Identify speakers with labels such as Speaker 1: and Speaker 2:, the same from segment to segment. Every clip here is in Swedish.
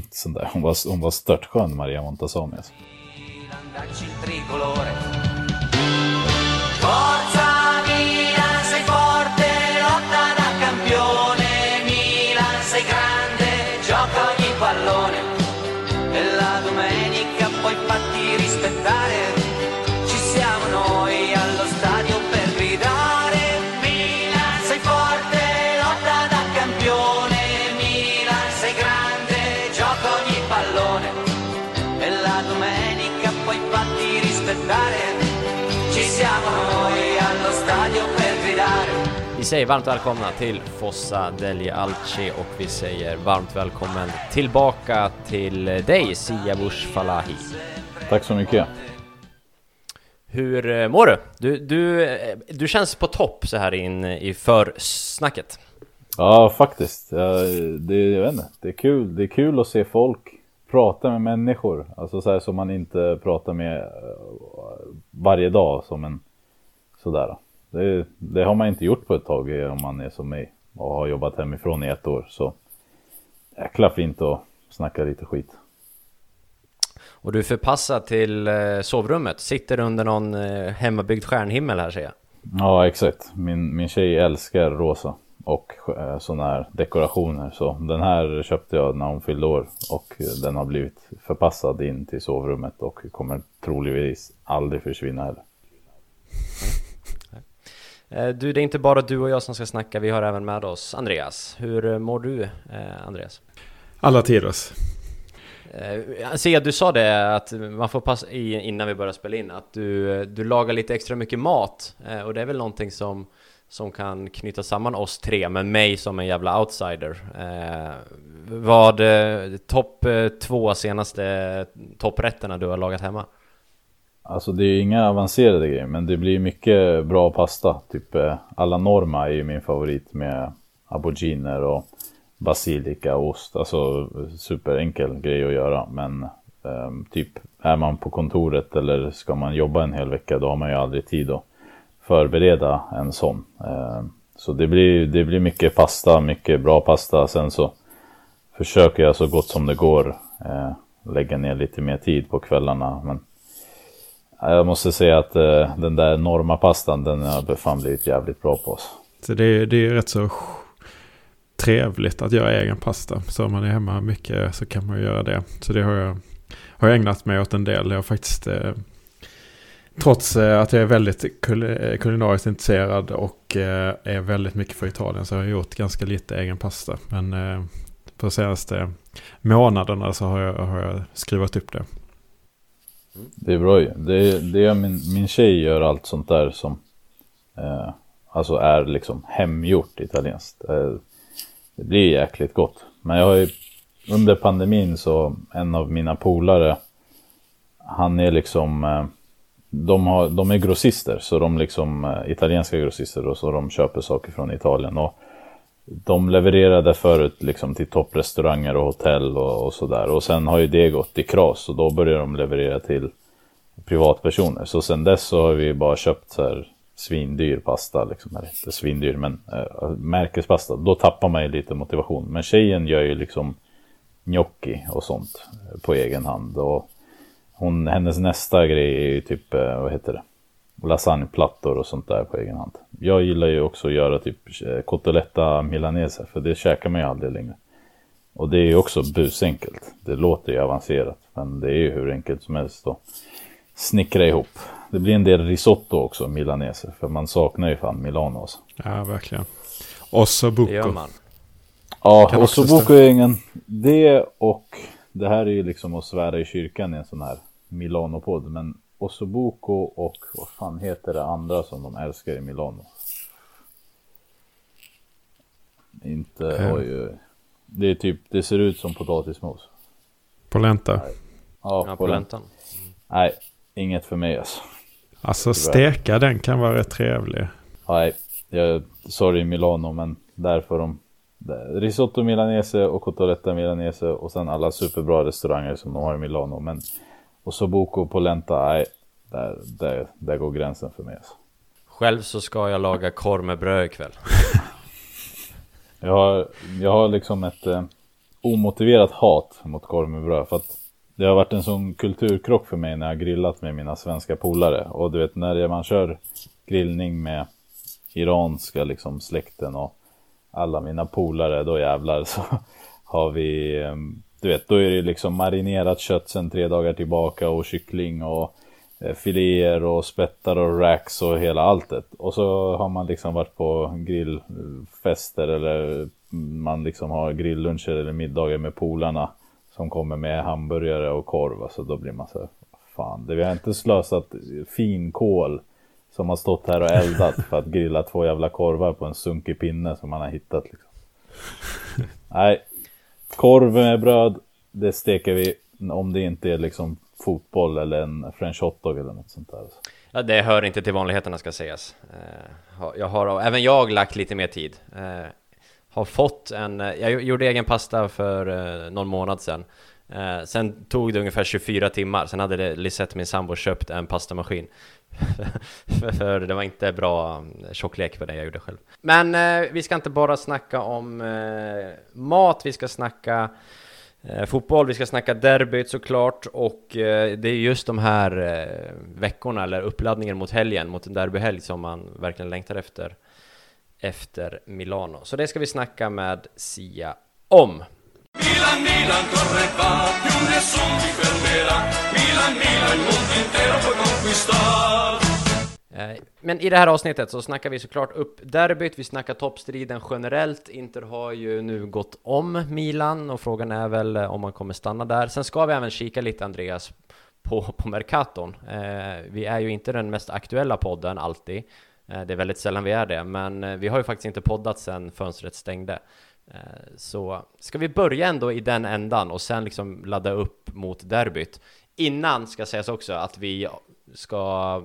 Speaker 1: Sån där. Hon var, hon var störtskön, Maria Montazami. Alltså.
Speaker 2: Vi säger varmt välkomna till Fossa Delhi Alci och vi säger varmt välkommen tillbaka till dig Siavush Falahi.
Speaker 1: Tack så mycket.
Speaker 2: Hur eh, mår du? Du, du? eh, du känns på topp så här in i försnacket.
Speaker 1: Ja, faktiskt. Det, jag vet inte. det är kul. Det är kul att se folk prata med människor. Alltså så här som man inte pratar med eh, varje dag som en sådär. Det, det har man inte gjort på ett tag eh, om man är som mig och har jobbat hemifrån i ett år. Så jäkla fint att snacka lite skit.
Speaker 2: Och du är förpassad till eh, sovrummet, sitter under någon eh, hemmabyggd stjärnhimmel här ser jag.
Speaker 1: Ja, exakt. Min, min tjej älskar rosa och sådana här dekorationer. Så den här köpte jag när hon fyllde år och den har blivit förpassad in till sovrummet och kommer troligtvis aldrig försvinna heller.
Speaker 2: Eh, Du, det är inte bara du och jag som ska snacka, vi har även med oss Andreas. Hur eh, mår du, eh, Andreas?
Speaker 3: Alla tiders.
Speaker 2: Sia, du sa det att man får passa i innan vi börjar spela in att du, du lagar lite extra mycket mat och det är väl någonting som, som kan knyta samman oss tre med mig som en jävla outsider. Vad topp två senaste topprätterna du har lagat hemma?
Speaker 1: Alltså det är inga avancerade grejer men det blir mycket bra pasta. Typ eh, alla norma är ju min favorit med auberginer och basilika och ost. Alltså superenkel grej att göra. Men ehm, typ är man på kontoret eller ska man jobba en hel vecka då har man ju aldrig tid att förbereda en sån. Ehm, så det blir, det blir mycket pasta, mycket bra pasta. Sen så försöker jag så gott som det går eh, lägga ner lite mer tid på kvällarna. Men jag måste säga att eh, den där Norma-pastan, den har fan blivit jävligt bra på oss.
Speaker 3: Så det är, det är rätt så trevligt att göra egen pasta. Så om man är hemma mycket så kan man göra det. Så det har jag, har jag ägnat mig åt en del. Jag har faktiskt, eh, trots eh, att jag är väldigt kul, eh, kulinariskt intresserad och eh, är väldigt mycket för Italien så har jag gjort ganska lite egen pasta. Men eh, på de senaste månaderna så har jag, har jag skruvat upp det.
Speaker 1: Det är bra ju. Det, det är min, min tjej gör allt sånt där som eh, alltså är liksom hemgjort italienskt. Eh, det blir jäkligt gott. Men jag har ju under pandemin så en av mina polare han är liksom eh, de, har, de är grossister så de liksom eh, italienska grossister och så de köper saker från Italien. Och de levererade förut liksom till topprestauranger och hotell och, och sådär. Och sen har ju det gått i kras och då börjar de leverera till privatpersoner. Så sen dess så har vi bara köpt så här svindyr pasta. Liksom. Eller inte svindyr men äh, märkespasta. Då tappar man ju lite motivation. Men tjejen gör ju liksom gnocchi och sånt på egen hand. Och hon, hennes nästa grej är ju typ, eh, vad heter det? Lasagneplattor och sånt där på egen hand. Jag gillar ju också att göra typ eh, cotoletta milanese för det käkar man ju aldrig längre. Och det är ju också busenkelt. Det låter ju avancerat men det är ju hur enkelt som helst att snickra ihop. Det blir en del risotto också, milanese, för man saknar ju fan Milano. Alltså.
Speaker 3: Ja, verkligen. Ossobuco.
Speaker 2: Det gör man.
Speaker 1: Ja,
Speaker 3: också
Speaker 1: bokar jag ingen. Det och det här är ju liksom att svära i kyrkan i en sån här Milano-podd. Men Ossobuco och vad fan heter det andra som de älskar i Milano? Inte,
Speaker 3: Eh.
Speaker 1: oj, oj. Det är typ, det ser ut som potatismos.
Speaker 3: Polenta.
Speaker 2: Ja,
Speaker 1: på
Speaker 2: på
Speaker 1: den.
Speaker 2: läntan.
Speaker 1: Nej, inget för mig alltså.
Speaker 3: Alltså steka den kan vara rätt trevlig.
Speaker 1: Nej, jag, sorry Milano, men där får de risotto milanese och cotoletta milanese och sen alla superbra restauranger som de har i Milano. Men och så boko polenta, nej, där, där, där går gränsen för mig. Alltså.
Speaker 2: Själv så ska jag laga korv med bröd ikväll.
Speaker 1: Jag har, jag har liksom ett, eh, omotiverat hat mot korv med bröd. För att det har varit en sån kulturkrock för mig när jag grillat med mina svenska polare. Och du vet när man kör grillning med iranska liksom släkten och alla mina polare, då jävlar så har vi, eh, du vet, då är det liksom marinerat kött sen tre dagar tillbaka och kyckling och eh, filéer och spettar och racks och hela alltet. Och så har man liksom varit på grillfester eller man liksom har grillluncher eller middagar med polarna som kommer med hamburgare och korv. Alltså då blir man så här, fan, det vi har inte slösat finkål som har stått här och eldat för att grilla två jävla korvar på en sunkig pinne som man har hittat. Liksom. Nej, korv med bröd, det steker vi om det inte är liksom fotboll eller en french hotdog eller något sånt där.
Speaker 2: Ja, det hör inte till vanligheterna ska sägas. Eh, jag har, även jag lagt lite mer tid. Eh, har fått en, eh, jag gjorde egen pasta för någon månad sedan. Sen tog det ungefär 24 timmar, sen hade Lisette, min sambo, köpt en pastamaskin För det var inte bra um, tjocklek för det jag gjorde själv. Men eh, vi ska inte bara snacka om eh, mat, vi ska snacka eh, fotboll, vi ska snacka derbyt såklart och eh, det är just de här eh, veckorna eller uppladdningen mot helgen, mot en derbyhelg som man verkligen längtar efter efter Milano. Så det ska vi snacka med Sia om. Milan, Milan, corre va, più nessun ti fermerà. Milan, Milan, il mondo intero puoi conquistar. Eh, men i det här avsnittet så snackar vi såklart upp derbyt, vi snackar toppstriden generellt. Inter har ju nu gått om Milan och frågan är väl eh, om man kommer stanna där. Sen ska vi även kika lite Andreas på, på Mercaton. Eh, vi är ju inte den mest aktuella podden alltid. Eh, det är väldigt sällan vi är det, men eh, vi har ju faktiskt inte poddat sedan fönstret stängde. Eh, så ska vi börja ändå i den ändan och sen liksom ladda upp mot derbyt. Innan ska sägas också att vi ska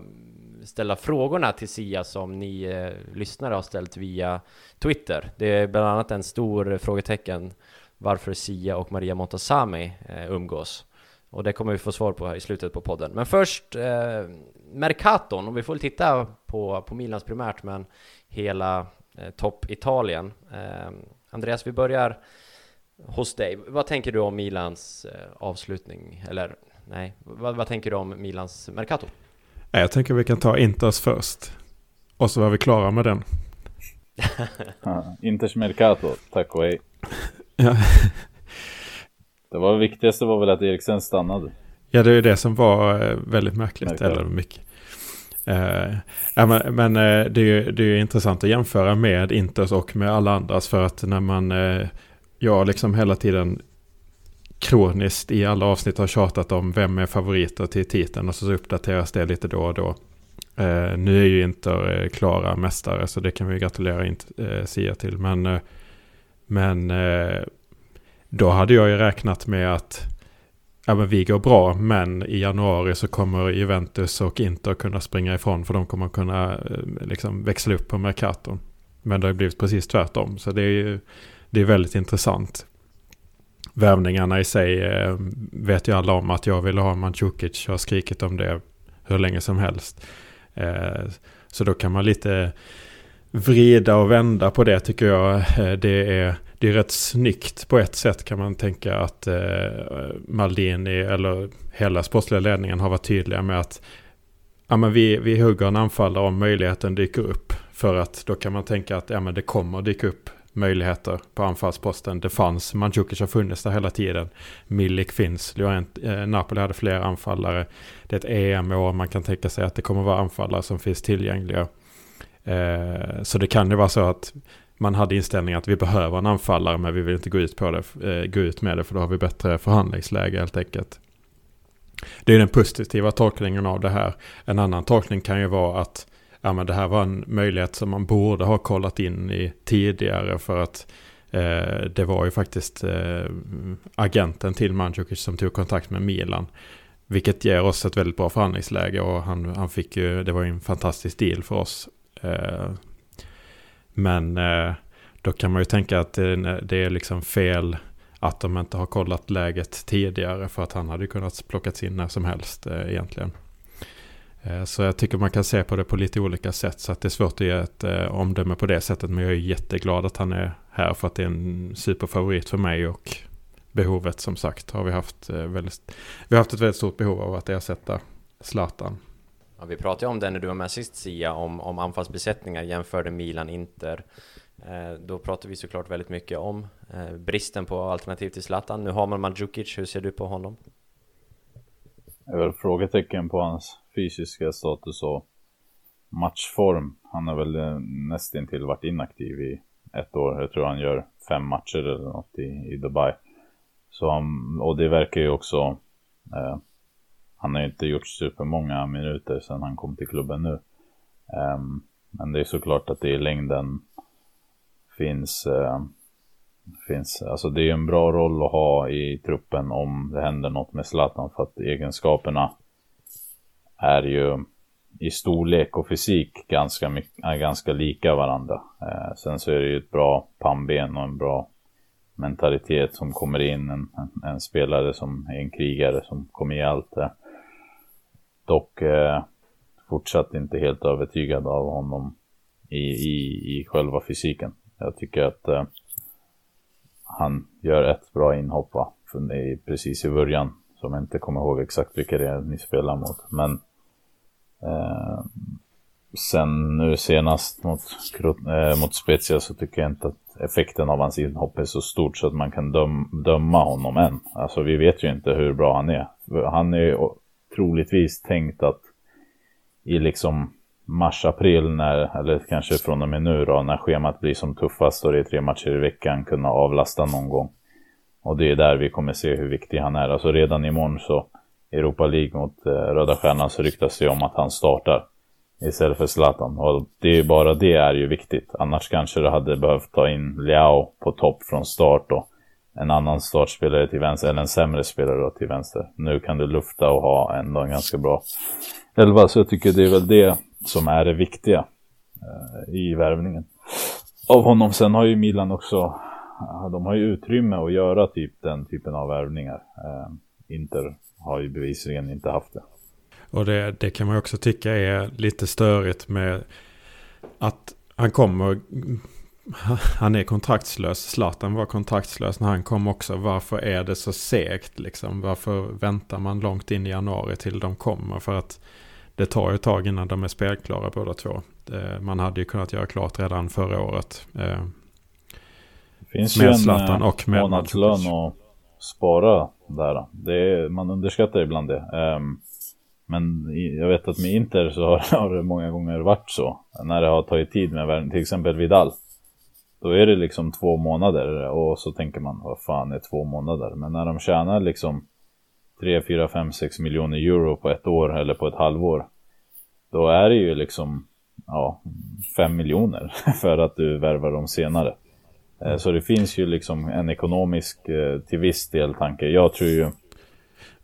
Speaker 2: ställa frågorna till Sia som ni eh, lyssnare har ställt via Twitter. Det är bland annat en stor frågetecken varför Sia och Maria Montazami eh, umgås. Och det kommer vi få svar på här i slutet på podden. Men först eh, Mercaton, och vi får väl titta på, på Milans primärt men hela eh, topp Italien. Eh, Andreas, vi börjar hos dig. Vad tänker du om Milans eh, avslutning? Eller nej, vad, vad tänker du om Milans Mercato?
Speaker 3: Jag tänker vi kan ta Inters först. Och så var vi klara med den.
Speaker 1: Inters Mercato, tack och hej. ja. Det var det viktigaste var väl att Eriksen stannade.
Speaker 3: Ja, det är det som var eh, väldigt märkligt. Mercato. Eller mycket. Uh, ja, men, men uh, det, är ju, det är intressant att jämföra med Inters och med alla andras. För att när man, uh, jag liksom hela tiden kroniskt i alla avsnitt har tjatat om vem är favoriter till titeln. Och så uppdateras det lite då och då. nu är ju Inter klara mästare så det kan vi gratulera uh, Sia till. Men, men då hade jag ju räknat med att ja, men vi går bra, men i januari så kommer Juventus och Inter kunna springa ifrån för de kommer kunna eh, liksom växla upp på Mercaton. Men det har blivit precis tvärtom, så det är ju det är väldigt intressant. Värvningarna i sig eh, vet ju alla om att jag ville ha Mandzukic. Jag har skrikit om det hur länge som helst. Eh, så då kan man lite vrida och vända på det tycker jag. Det är det är rätt snyggt på ett sätt kan man tänka att eh, Maldini eller hela sportsliga ledningen har varit tydliga med att ja, men vi, vi hugger en anfallare om möjligheten dyker upp. För att då kan man tänka att ja, men det kommer dyka upp möjligheter på anfallsposten. Det fanns, Mandzukic har funnits där hela tiden. Milik finns, eh, Napoli hade fler anfallare. Det är ett EM-år, man kan tänka sig att det kommer vara anfallare som finns tillgängliga. Eh, så det kan ju vara så att man hade inställningen att vi behöver en anfallare men vi vill inte gå ut, på det, eh, gå ut med det för då har vi bättre förhandlingsläge helt enkelt. Det är den positiva tolkningen av det här. En annan tolkning kan ju vara att ja, men det här var en möjlighet som man borde ha kollat in i tidigare för att eh, det var ju faktiskt eh, agenten till Mandzukic som tog kontakt med Milan. Vilket ger oss ett väldigt bra förhandlingsläge och han, han fick ju, det var ju en fantastisk deal för oss. Eh, men eh, då kan man ju tänka att det, är liksom fel att de inte har kollat läget tidigare. För att han hade kunnat plockats in när som helst eh, egentligen. Eh, så jag tycker man kan se på det på lite olika sätt. Så att det är svårt att ge ett omdöme på det sättet. Men jag är jätteglad att han är här för att det är en superfavorit för mig. Och behovet som sagt har vi haft väldigt, vi har haft ett väldigt stort behov av att ersätta Zlatan.
Speaker 2: Ja, vi pratade ju om det när du var med sist Sia, om, om anfallsbesättningar, jämförde Milan-Inter. Eh, då pratade vi såklart väldigt mycket om eh, bristen på alternativ till Zlatan. Nu har man Mandzukic, hur ser du på honom?
Speaker 1: Det är väl frågetecken på hans fysiska status och matchform. Han har väl eh, nästintill varit inaktiv i ett år. Jag tror han gör fem matcher eller något i, i Dubai. Så han, och det verkar ju också... Eh, han har ju inte gjort supermånga minuter sedan han kom till klubben nu. Um, men det är såklart att det i längden finns... uh, finns alltså det är en bra roll att ha i truppen om det händer något med Zlatan. För att egenskaperna är ju i storlek och fysik ganska, är ganska lika varandra. Uh, sen så är det ju ett bra pannben och en bra mentalitet som kommer in. En, en, en, spelare som är en krigare som kommer ge allt. det dock eh, fortsatt inte helt övertygad av honom i, i, i själva fysiken. Jag tycker att eh, han gör ett bra inhopp va? precis i början. Som jag inte kommer ihåg exakt vilka det är ni spelar mot. Men Eh, sen nu senast mot, eh, mot Spezia så tycker jag inte att effekten av hans inhopp är så stort så att man kan döm döma honom än. Alltså vi vet ju inte hur bra han är. Han är ju troligtvis tänkt att i liksom mars-april när, eller kanske från och med nu då, när schemat blir som tuffast och det är tre matcher i veckan kunna avlasta någon gång. Och det är där vi kommer se hur viktig han är. Alltså redan imorgon så Europa League mot eh, Röda Stjärnan så ryktas det om att han startar istället för Zlatan. Och det är bara det är ju viktigt. Annars kanske du hade behövt ta in Liao på topp från start och en annan startspelare till vänster, eller en sämre spelare då till vänster. Nu kan du lufta och ha ändå en ganska bra elva, så jag tycker det är väl det som är det viktiga eh, i värvningen. Av honom, sen har ju Milan också, de har ju utrymme att göra typ den typen av värvningar. Eh, Inter har ju bevisligen inte haft det.
Speaker 3: Och det, det kan man också tycka är lite störigt med att han kommer han är kontraktslös. Zlatan var kontraktslös när han kom också. Varför är det så segt liksom? Varför väntar man långt in i januari till de kommer? För att det tar ju ett tag innan de är spelklara båda två. Man hade ju kunnat göra klart redan förra året.
Speaker 1: Eh, det finns med ju en Zlatan och med månadslön att spara där. Det är, man underskattar ibland det. Um, men jag vet att med Inter så har, det många gånger varit så. När det har tagit tid med världen, till exempel Vidal. Då är det liksom två månader och så tänker man, vad fan är två månader? Men när de tjänar liksom 3, 4, 5, 6 miljoner euro på ett år eller på ett halvår. Då är det ju liksom, ja, 5 miljoner för att du värvar dem senare. Eh, så det finns ju liksom en ekonomisk eh, till viss del tanke. Jag tror ju...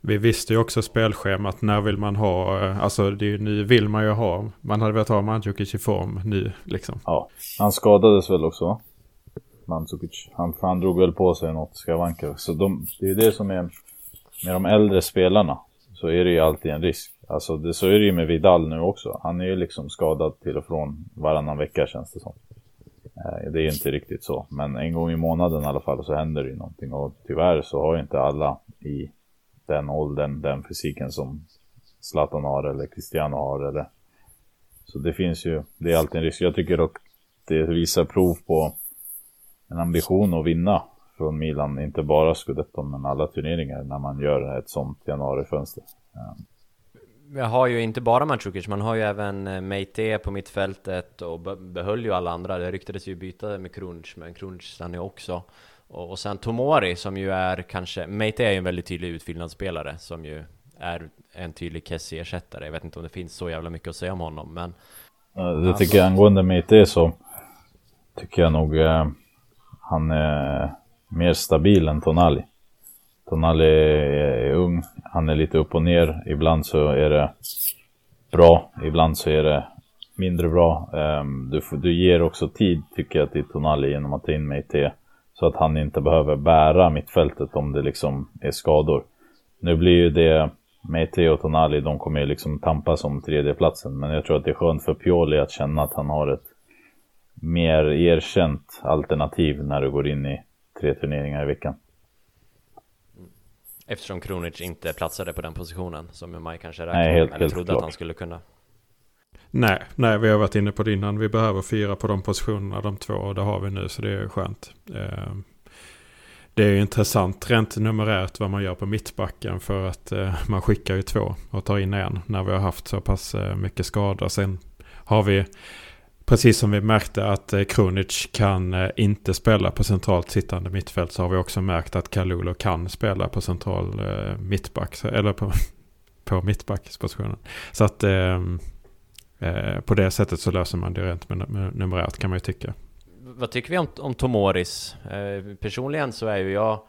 Speaker 3: Vi visste ju också spelschemat. När vill man ha? Eh, alltså det är ju, nu vill man ju ha. Man hade velat ha Mandzukic i form nu liksom.
Speaker 1: Ja, han skadades väl också? Mandzukic. Han, han drog väl på sig något skavanker. Så de, det är ju det som är med de äldre spelarna. Så är det ju alltid en risk. Alltså det, så är det ju med Vidal nu också. Han är ju liksom skadad till och från varannan vecka känns det som. Eh, det är inte riktigt så, men en gång i månaden i alla fall så händer det ju någonting och tyvärr så har ju inte alla i den åldern den fysiken som Zlatan har eller Cristiano har eller så det finns ju, det är alltid en risk. Jag tycker dock det visar prov på en ambition att vinna från Milan, inte bara scudetton men alla turneringar när man gör ett sånt januarifönster. Ehm.
Speaker 2: Jag har ju inte bara Mandzukic, man har ju även eh, Meite på mittfältet och behöll ju alla andra. Det ryktades ju byta med Crunch, men Crunch stannar ju också. Och, och sen Tomori som ju är kanske, Meite är ju en väldigt tydlig utfyllnadsspelare som ju är en tydlig Kessie-ersättare. Jag vet inte om det finns så jävla mycket att säga om honom, men...
Speaker 1: Det tycker jag angående Meite så tycker jag nog eh, han är mer stabil än Tonali. Tonali är ung, han är lite upp och ner. Ibland så är det bra, ibland så är det mindre bra. Um, du, du ger också tid tycker jag till Tonali genom att ta in mig till så att han inte behöver bära mittfältet om det liksom är skador. Nu blir ju det Meite och Tonali, de kommer ju liksom tampas om tredjeplatsen. Men jag tror att det är skönt för Pioli att känna att han har ett mer erkänt alternativ när du går in i tre turneringar i veckan.
Speaker 2: Eftersom Kronic inte platsade på den positionen som Maj kanske
Speaker 1: Nej,
Speaker 2: räknade
Speaker 1: helt-
Speaker 2: eller
Speaker 1: helt
Speaker 2: trodde
Speaker 1: klart.
Speaker 2: att han skulle kunna.
Speaker 3: Nej, nej, vi har varit inne på det innan. Vi behöver fyra på de positionerna, de två, och det har vi nu, så det är skönt. Eh, Det är intressant rent numerärt vad man gör på mittbacken för att eh, man skickar ju två och tar in en när vi har haft så pass eh, mycket skador. Sen har vi, precis som vi märkte att eh, Krunic kan eh, inte spela på centralt sittande mittfält så har vi också märkt att Kalulu kan spela på central eh, mittback, eller på, på mittbackspositionen. Så att ehm, eh, på det sättet så löser man det rent med, med numerärt kan man ju tycka.
Speaker 2: Vad tycker vi om, om Tomoris? Eh, personligen så är ju jag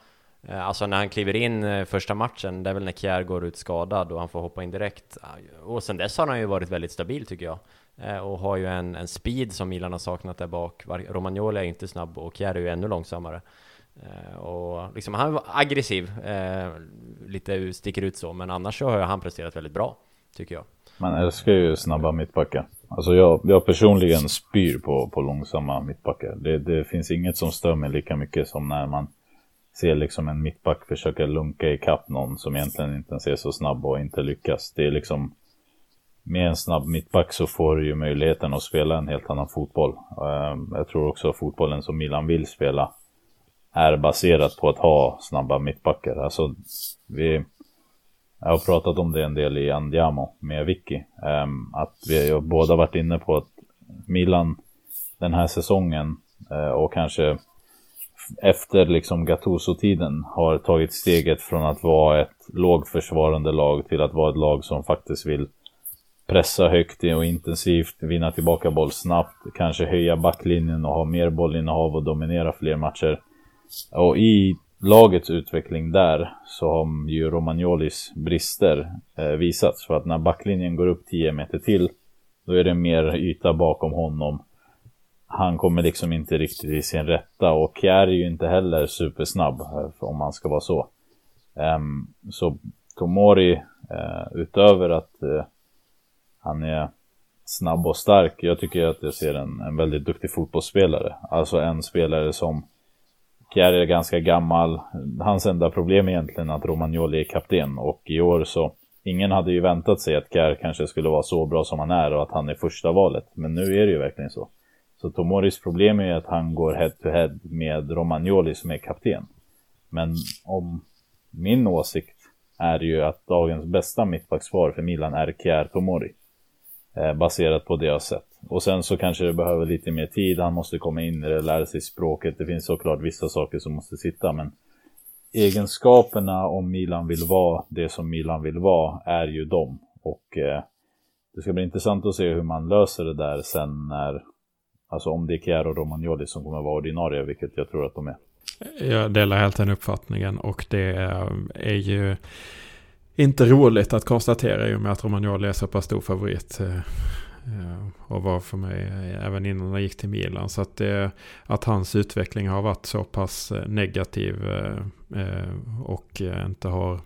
Speaker 2: eh, Alltså när han kliver in eh, första matchen, det är väl när Kjär går ut skadad och han får hoppa in direkt. Ah, och sen dess har han ju varit väldigt stabil tycker jag. Eh, och har ju en, en speed som Milan har saknat där bak. Romagnoli är ju inte snabb och Kjär är ju ännu långsammare. Eh, och liksom han var aggressiv, eh, lite sticker ut så, men annars så har han presterat väldigt bra, tycker jag.
Speaker 1: Man älskar ju snabba mittbackar. Alltså jag, jag personligen spyr på, på långsamma mittbackar. Det, det finns inget som stör mig lika mycket som när man ser liksom en mittback försöka lunka i kapp någon som egentligen inte ens är så snabb och inte lyckas. Det är liksom med en snabb mittback så får du ju möjligheten att spela en helt annan fotboll. Ehm, jag tror också att fotbollen som Milan vill spela är baserat på att ha snabba mittbackar. Alltså, vi, jag har pratat om det en del i Andiamo med Vicky. Ehm, att vi har båda varit inne på att Milan den här säsongen eh, och kanske efter liksom Gattuso-tiden har tagit steget från att vara ett lågförsvarande lag till att vara ett lag som faktiskt vill pressa högt och intensivt, vinna tillbaka boll snabbt, kanske höja backlinjen och ha mer bollinnehav och dominera fler matcher. Och i lagets utveckling där så har ju Romagnolis brister eh, visats. För att när backlinjen går upp 10 meter till, då är det mer yta bakom honom. Han kommer liksom inte riktigt i sin rätta och Kjär är ju inte heller supersnabb eh, om man ska vara så. Ehm, så Tomori, eh, utöver att eh, han är snabb och stark, jag tycker att jag ser en, en väldigt duktig fotbollsspelare. Alltså en spelare som Pierre är ganska gammal. Hans enda problem är egentligen att Romagnoli är kapten och i år så Ingen hade ju väntat sig att Kjär kanske skulle vara så bra som han är och att han är första valet. Men nu är det ju verkligen så. Så Tomoris problem är att han går head to head med Romagnoli som är kapten. Men om min åsikt är ju att dagens bästa mittbacksvar för Milan är Kjär Tomori. Eh, baserat på det jag har sett. Och sen så kanske det behöver lite mer tid, han måste komma in i det, lära sig språket. Det finns såklart vissa saker som måste sitta, men egenskaperna om Milan vill vara det som Milan vill vara är ju dem. Och eh, det ska bli intressant att se hur man löser det där sen när, alltså om det är Chiaro och Romagnoli som kommer vara ordinarie, vilket jag tror att de är.
Speaker 3: Jag delar helt den uppfattningen och det är ju inte roligt att konstatera i och med att Romagnoli är så pass stor favorit. Eh, Eh, och var för mig eh, även innan han gick till Milan. Så att, det, att hans utveckling har varit så pass negativ och inte har,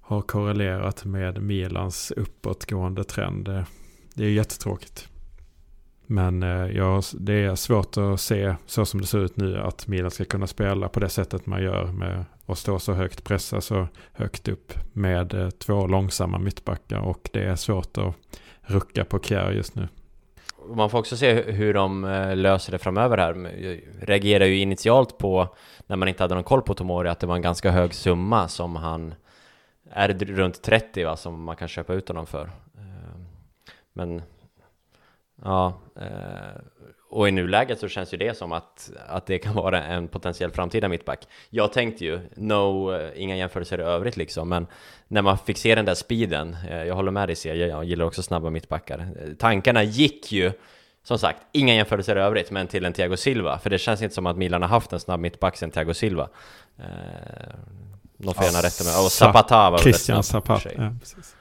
Speaker 3: har korrelerat med Milans uppåtgående trend. Det är jättetråkigt. Men ja, det är svårt att se, så som det ser ut nu, att Milan ska kunna spela på det sättet man gör med att stå så högt, pressa så högt upp med två långsamma mittbackar och det är svårt att rucka på Kjär just nu.
Speaker 2: Man får också se hur de eh, löser det framöver här. Jag reagerar ju initialt på, när man inte hade någon koll på Tomori, att det var en ganska hög summa som han är runt 30 va, som man kan köpa ut honom för. Eh, men ja, eh, och i nuläget så känns ju det som att, att det kan vara en potentiell framtida mittback. Jag tänkte ju, no, eh, inga jämförelser i övrigt liksom, men när man fick se den där speeden, eh, jag håller med dig Sia, jag gillar också snabba mittbackar. Eh, Tankarna gick ju, som sagt, inga jämförelser i övrigt, men till en Thiago Silva, för det känns inte som att Milan har haft en snabb mittback sen Thiago Silva. Eh, Någon får gärna rätta mig, och Zapata var
Speaker 3: Christian Zapata. Ja, precis.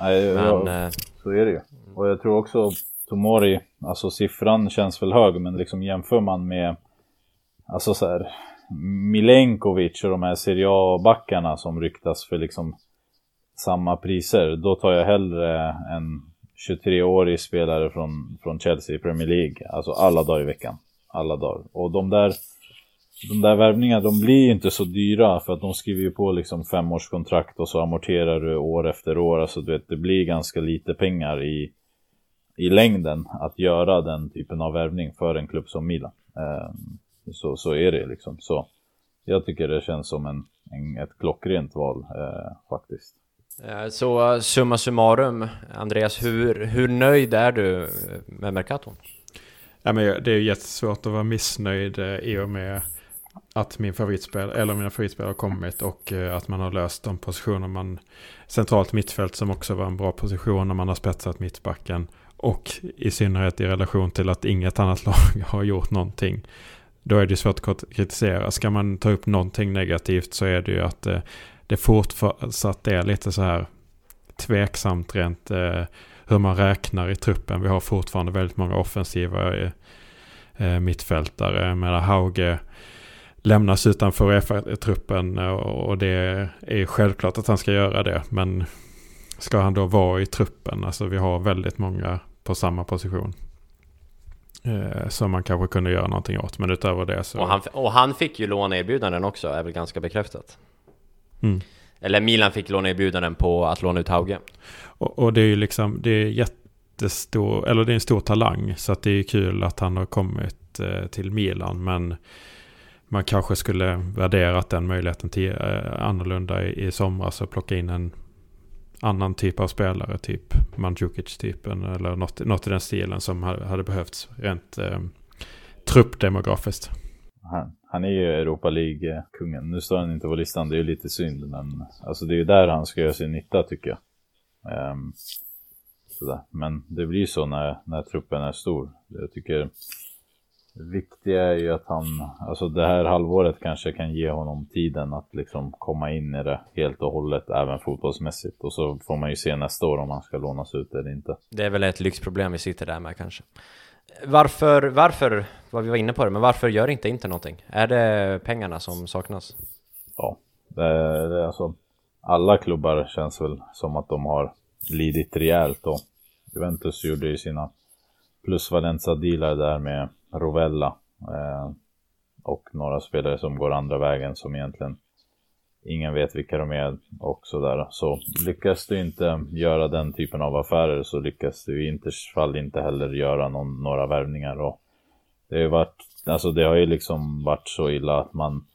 Speaker 1: Nej, jag-
Speaker 2: Men, eh,
Speaker 1: Så är det ju. Och jag tror också Tomori, alltså siffran känns väl hög, men liksom jämför man med alltså så här, Milenkovic och de här Serie A-backarna som ryktas för liksom samma priser, då tar jag hellre en 23-årig spelare från, från Chelsea i Premier League, alltså alla dagar i veckan. Alla dagar. Och de där de där värvningarna, de blir ju inte så dyra för att de skriver ju på liksom femårskontrakt och så amorterar du år efter år. Alltså du vet, det blir ganska lite pengar i, i längden att göra den typen av värvning för en klubb som Milan. Eh, så, så är det liksom. Så jag tycker det känns som en, en ett klockrent val eh, faktiskt.
Speaker 2: Eh, så summa summarum, Andreas, hur, hur nöjd är du med Mercaton?
Speaker 3: Ja, men det är jättesvårt att vara missnöjd eh, i och med att min favoritspel, eller mina favoritspel har kommit och eh, att man har löst de positioner man centralt mittfält som också var en bra position när man har spetsat mittbacken och i synnerhet i relation till att inget annat lag har gjort någonting. Då är det svårt att kritisera. Ska man ta upp någonting negativt så är det ju att eh, det fortsatt är lite så här tveksamt rent eh, hur man räknar i truppen. Vi har fortfarande väldigt många offensiva eh, eh, mittfältare. Medan Hauge lämnas utanför Uefa-truppen och det är självklart att han ska göra det. Men ska han då vara i truppen? Alltså vi har väldigt många på samma position. Eh, som man kanske kunde göra någonting åt. Men utöver det så...
Speaker 2: Och han, och han fick ju låneerbjudanden också, är väl ganska bekräftat.
Speaker 3: Mm.
Speaker 2: Eller Milan fick låneerbjudanden på att låna ut Hauge.
Speaker 3: Och, och, det är ju liksom, det är jättestor, eller det är en stor talang. Så att det är kul att han har kommit eh, till Milan. Men man kanske skulle värderat den möjligheten till eh, annorlunda i, i somras och plocka in en annan typ av spelare, typ Mandzukic-typen eller något, något i den stilen som hade behövts rent eh, truppdemografiskt.
Speaker 1: Han, han är ju Europa League-kungen. Nu står han inte på listan, det är ju lite synd, men alltså det är ju där han ska göra sin nytta tycker jag. Um, sådär. Men det blir ju så när, när truppen är stor. Jag tycker viktiga är ju att han, alltså det här halvåret kanske kan ge honom tiden att liksom komma in i det helt och hållet, även fotbollsmässigt. Och så får man ju se nästa år om han ska lånas ut eller inte.
Speaker 2: Det är väl ett lyxproblem vi sitter där med kanske. Varför, varför, vad vi var inne på det, men varför gör inte Inter någonting? Är det pengarna som saknas?
Speaker 1: Ja, det, det, alltså alla klubbar känns väl som att de har lidit rejält och Juventus gjorde ju sina plusvalenza-dealar där med Rovella. Eh, och några spelare som går andra vägen som egentligen ingen vet vilka de är och sådär. Så lyckas du inte göra den typen av affärer så lyckas du i Inters fall inte heller göra någon, några värvningar. Och det, har ju varit, alltså det har ju liksom varit så illa att man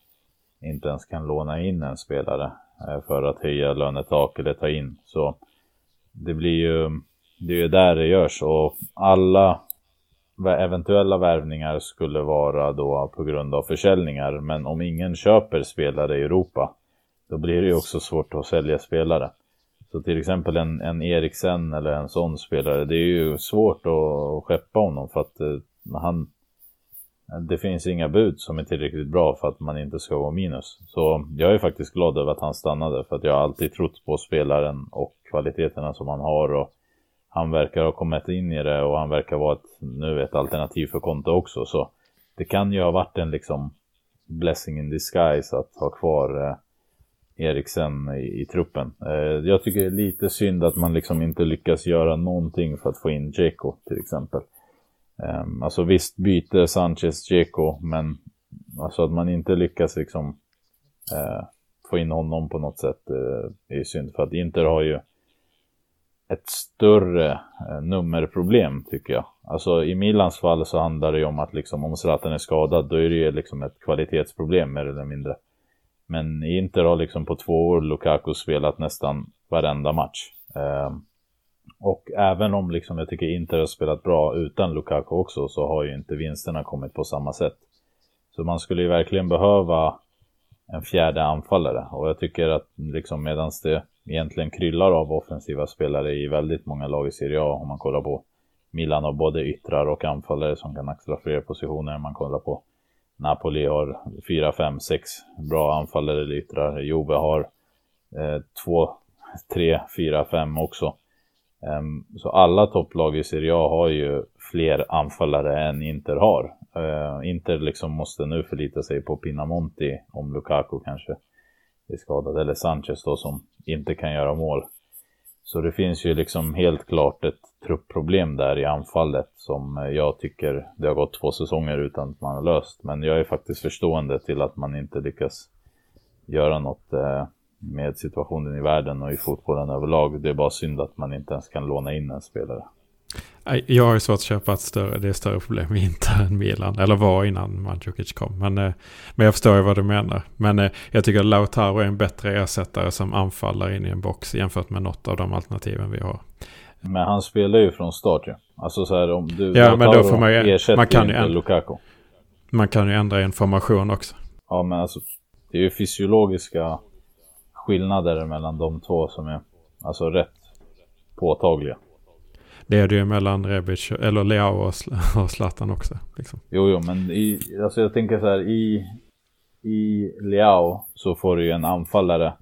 Speaker 1: inte ens kan låna in en spelare eh, för att höja lönetak eller ta in. Så det blir ju, det är ju där det görs och alla eventuella värvningar skulle vara då på grund av försäljningar. Men om ingen köper spelare i Europa, då blir det ju också svårt att sälja spelare. Så till exempel en, en Eriksen eller en sån spelare, det är ju svårt att skeppa honom för att eh, han, det finns inga bud som är tillräckligt bra för att man inte ska gå minus. Så jag är faktiskt glad över att han stannade för att jag har alltid trott på spelaren och kvaliteterna som han har och han verkar ha kommit in i det och han verkar vara ett, nu ett alternativ för Konto också. Så det kan ju ha varit en liksom blessing in disguise att ha kvar eh, Eriksen i, i truppen. Eh, jag tycker det är lite synd att man liksom inte lyckas göra någonting för att få in Dzeko till exempel. Eh, alltså visst byte Sanchez Dzeko men alltså att man inte lyckas liksom eh, få in honom på något sätt eh, är synd för att Inter har ju ett större eh, nummerproblem tycker jag. Alltså i Milans fall så handlar det ju om att liksom om Zlatan är skadad då är det ju liksom ett kvalitetsproblem mer eller mindre. Men Inter har liksom på två år Lukaku spelat nästan varenda match. Eh, och även om liksom jag tycker Inter har spelat bra utan Lukaku också så har ju inte vinsterna kommit på samma sätt. Så man skulle ju verkligen behöva en fjärde anfallare och jag tycker att liksom medans det egentligen kryllar av offensiva spelare i väldigt många lag i Serie A om man kollar på Milan har både yttrar och anfallare som kan axla fler positioner. Man kollar på Napoli har 4, 5, 6 bra anfallare eller yttrar. Juve har 2, 3, 4, 5 också. Um, så alla topplag i Serie A har ju fler anfallare än Inter har. Uh, Inter liksom måste nu förlita sig på Pinamonti om Lukaku kanske är skadad. Eller Sanchez då som inte kan göra mål. Så det finns ju liksom helt klart ett truppproblem där i anfallet som jag tycker det har gått två säsonger utan att man har löst. Men jag är faktiskt förstående till att man inte lyckas göra något eh, med situationen i världen och i fotbollen överlag. Det är bara synd att man inte ens kan låna in en spelare.
Speaker 3: Jag har ju svårt att köpa ett större, det är större problem i Inter än Milan. Eller var innan Mandzukic kom. Men, eh, men jag förstår ju vad du menar. Men eh, jag tycker att Lautaro är en bättre ersättare som anfaller in i en box jämfört med något av de alternativen vi har.
Speaker 1: Men han spelar ju från start ju. Alltså så här om du
Speaker 3: Ja, men då får man ju-
Speaker 1: ersätter
Speaker 3: man kan ju ändra.
Speaker 1: Lukaku.
Speaker 3: Man kan ju ändra information också.
Speaker 1: Ja men alltså det är ju fysiologiska skillnader mellan de två som är alltså rätt påtagliga.
Speaker 3: Det är det ju mellan Rebic, eller Leao och Sl- och Zlatan också. Liksom.
Speaker 1: Jo, jo, men i, alltså jag tänker så här i, i Leao så får du ju en anfallare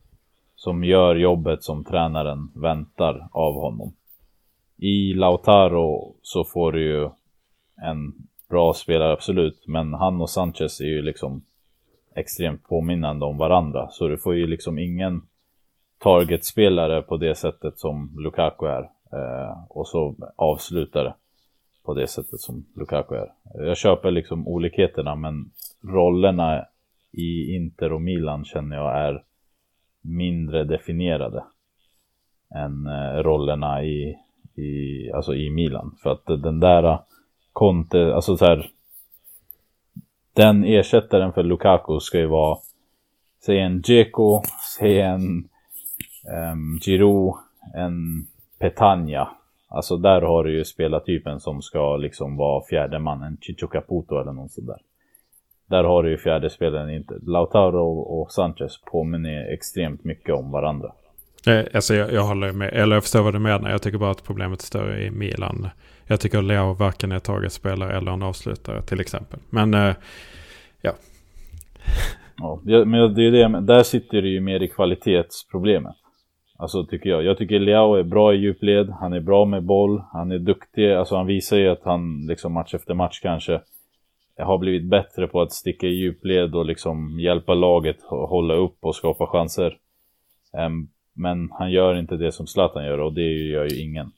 Speaker 1: som gör jobbet som tränaren väntar av honom. I Lautaro så får du ju en bra spelare absolut, men han och Sanchez är ju liksom extremt påminnande om varandra. Så du får ju liksom ingen targetspelare på det sättet som Lukaku är. Eh, och så avslutar på det sättet som Lukaku är. Jag köper liksom olikheterna men rollerna i Inter och Milan känner jag är mindre definierade än eh, rollerna i, i, alltså i Milan. För att den där eh, Conte, alltså så här den ersättaren för Lukaku ska ju vara säg en Dzeko, säg en um, Giroud, en Petagna. Alltså där har du ju spelartypen som ska liksom vara fjärde man, en Chicho Caputo eller något sånt där. Där har du ju fjärde spelaren inte. Lautaro och Sanchez påminner extremt mycket om varandra.
Speaker 3: Eh, Alltså jag, jag håller med, eller jag förstår vad du menar. Jag tycker bara att problemet är större i Milan. Jag tycker att Leo varken är taget spelare eller en avslutare till exempel. Men eh,
Speaker 1: Ja, det- men det är ju det, där sitter det ju mer i kvalitetsproblemet. Alltså tycker jag. Jag tycker Leao är bra i djupled, han är bra med boll, han är duktig, alltså han visar ju att han liksom match efter match kanske har blivit bättre på att sticka i djupled och liksom hjälpa laget att hålla upp och skapa chanser. Ehm, men han gör inte det som Zlatan gör och det gör ju ingen.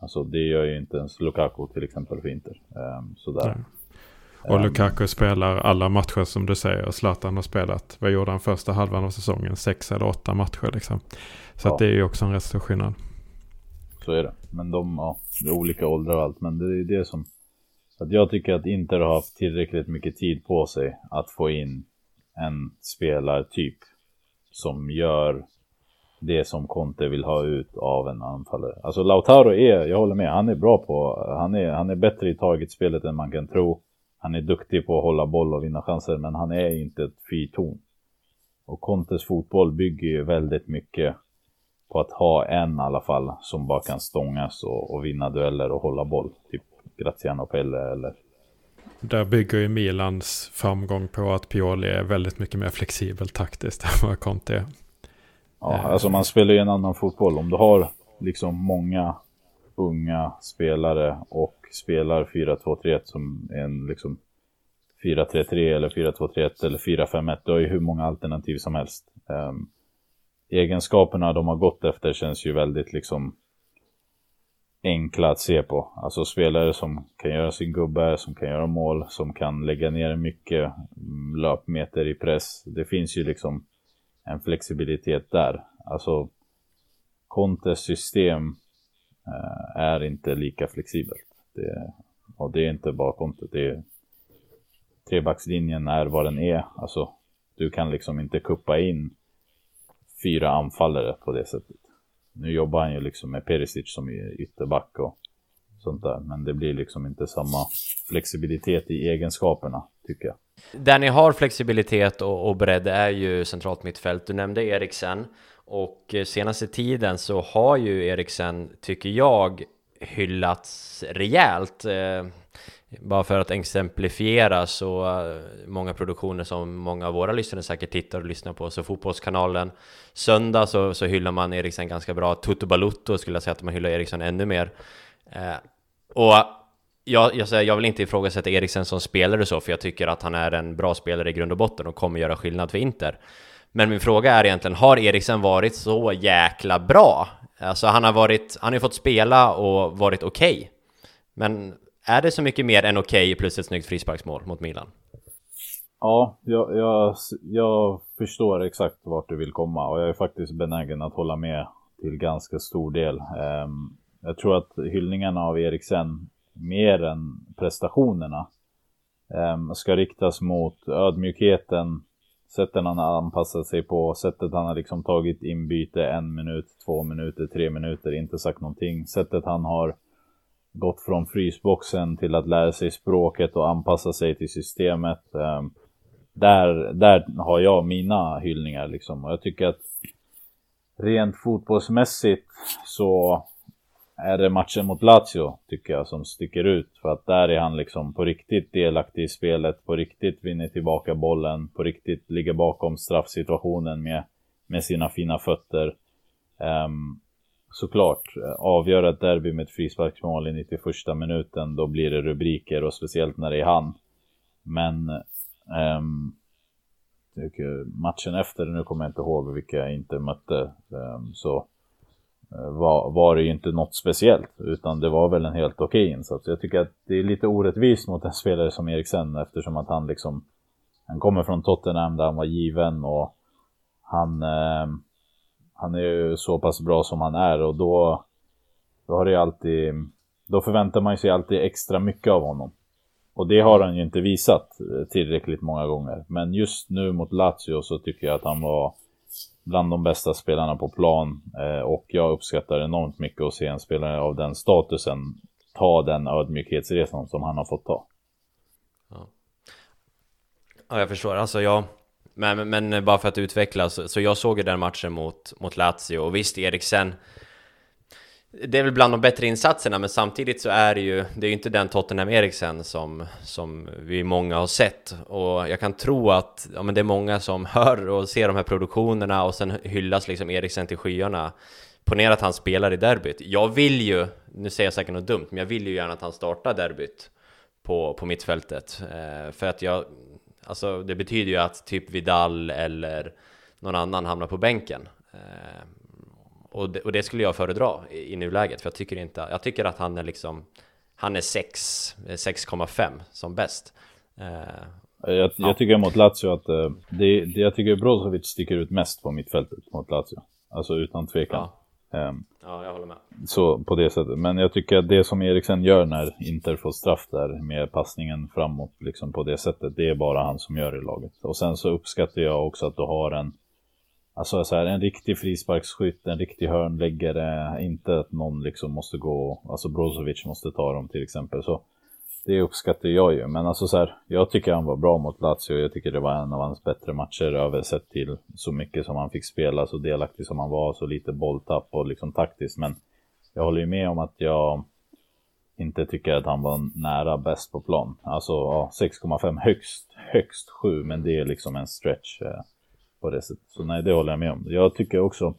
Speaker 1: Alltså det gör ju inte ens Lukaku till exempel för Inter. Um, sådär.
Speaker 3: Mm. Och Lukaku spelar alla matcher som du säger. Zlatan har spelat, vad gjorde han första halvan av säsongen? Sex eller åtta matcher liksom. Så
Speaker 1: Ja.
Speaker 3: det är ju också en rätt stor skillnad.
Speaker 1: Så är det. Men de, ja, det är olika åldrar och allt. Men det är det som... Att jag tycker att Inter har haft tillräckligt mycket tid på sig att få in en spelartyp som gör det som Conte vill ha ut av en anfallare. Alltså Lautaro är, jag håller med, han är bra på, han är, han är bättre i targetspelet än man kan tro. Han är duktig på att hålla boll och vinna chanser, men han är inte ett fyrtorn. Och Contes fotboll bygger ju väldigt mycket på att ha en i alla fall som bara kan stångas och, och vinna dueller och hålla boll. Typ Graziano Pelle eller...
Speaker 3: Där bygger ju Milans framgång på att Pioli är väldigt mycket mer flexibel taktiskt än vad Conte är.
Speaker 1: Ja, alltså man spelar ju en annan fotboll. Om du har liksom många unga spelare och spelar 4-2-3-1 som en liksom 4-3-3 eller 4-2-3-1 eller 4-5-1. Du har ju hur många alternativ som helst. Um, egenskaperna de har gått efter känns ju väldigt liksom enkla att se på. Alltså spelare som kan göra sin gubbe, som kan göra mål, som kan lägga ner mycket mm, löpmeter i press. Det finns ju liksom en flexibilitet där. Alltså Contes system eh, är inte lika flexibelt. Det, och det är inte bara kontot, det är trebackslinjen är vad den är. Alltså du kan liksom inte kuppa in fyra anfallare på det sättet. Nu jobbar han ju liksom med Perisic som är ytterback och sånt där. Men det blir liksom inte samma flexibilitet i egenskaperna, tycker jag.
Speaker 2: Där ni har flexibilitet och, och bredd är ju centralt mittfält. Du nämnde Eriksen och eh, senaste tiden så har ju Eriksen, tycker jag, hyllats rejält. Eh, bara för att exemplifiera så eh, många produktioner som många av våra lyssnare säkert tittar och lyssnar på. Så Fotbollskanalen söndag så, så hyllar man Eriksen ganska bra. Toto Balutto skulle jag säga att man hyllar Eriksen ännu mer. Eh, och jag, jag, säger, jag vill inte ifrågasätta Eriksen som spelare så, för jag tycker att han är en bra spelare i grund och botten och kommer göra skillnad för Inter. Men min fråga är egentligen, har Eriksen varit så jäkla bra Alltså han har varit, han har ju fått spela och varit okej. Okay. Men är det så mycket mer än okej okay plus ett snyggt frisparksmål mot Milan?
Speaker 1: Ja, jag, jag, jag förstår exakt vart du vill komma och jag är faktiskt benägen att hålla med till ganska stor del. Ehm, jag tror att hyllningarna av Eriksen mer än prestationerna ehm, ska riktas mot ödmjukheten, Sätten han har anpassat sig på, sättet han har liksom tagit inbyte en minut, två minuter, tre minuter, inte sagt någonting, sättet han har gått från frysboxen till att lära sig språket och anpassa sig till systemet. Ehm, där, där har jag mina hyllningar liksom. Och jag tycker att rent fotbollsmässigt så är det matchen mot Lazio, tycker jag, som sticker ut. För att där är han liksom på riktigt delaktig i spelet, på riktigt vinner tillbaka bollen, på riktigt ligger bakom straffsituationen med, med sina fina fötter. Um, såklart, eh, avgöra ett derby med ett frisparksmål i 91 minuten, då blir det rubriker och speciellt när det är han. Men um, matchen efter, nu kommer jag inte ihåg vilka jag inte mötte, um, så Eh, var, var det ju inte något speciellt, utan det var väl en helt okej okay insats. Jag tycker att det är lite orättvist mot en spelare som Eriksen eftersom att han liksom, han kommer från Tottenham där han var given och han, eh, han är ju så pass bra som han är och då, då har det alltid, då förväntar man sig alltid extra mycket av honom. Och det har han ju inte visat eh, tillräckligt många gånger. Men just nu mot Lazio så tycker jag att han var bland de bästa spelarna på plan. Eh, och jag uppskattar enormt mycket att se en spelare av den statusen ta den ödmjukhetsresan som han har fått ta.
Speaker 2: Ja, ja jag förstår. Alltså jag... Men, men bara för att utvecklas, så jag såg ju den matchen mot, mot Lazio och visst Eriksen det är väl bland de bättre insatserna, men samtidigt så är det ju, det är ju inte den Tottenham Eriksen som, som vi många har sett. Och jag kan tro att ja, men det är många som hör och ser de här produktionerna och sen hyllas liksom Eriksen till skyarna. Ponera att han spelar i derbyt. Jag vill ju, nu säger jag säkert något dumt, men jag vill ju gärna att han startar derbyt på, på mittfältet. Eh, för att jag, alltså det betyder ju att typ Vidal eller någon annan hamnar på bänken. Eh, och det, och det skulle jag föredra i, i nuläget, för jag tycker inte, jag tycker att han är liksom, han är 6, 6,5 som bäst.
Speaker 1: Uh, jag, jag tycker mot Lazio att uh, det, det, jag tycker Brozovic sticker ut mest på mittfältet mot Lazio. Alltså utan tvekan.
Speaker 2: Ja. Um, ja, jag håller med.
Speaker 1: Så på det sättet. Men jag tycker att det som Eriksen gör när Inter får straff där med passningen framåt liksom på det sättet, det är bara han som gör i laget. Och sen så uppskattar jag också att du har en Alltså så här, en riktig frisparksskytt, en riktig hörnläggare, inte att någon liksom måste gå, alltså Brozovic måste ta dem till exempel. Så det uppskattar jag ju, men alltså så här, jag tycker han var bra mot Lazio, jag tycker det var en av hans bättre matcher översett till så mycket som han fick spela, så delaktig som han var, så lite bolltapp och liksom taktiskt. Men jag håller ju med om att jag inte tycker att han var nära bäst på plan. Alltså ja, 6,5 högst, högst 7, men det är liksom en stretch. Eh på det sättet. Så nej, det håller jag med om. Jag tycker också,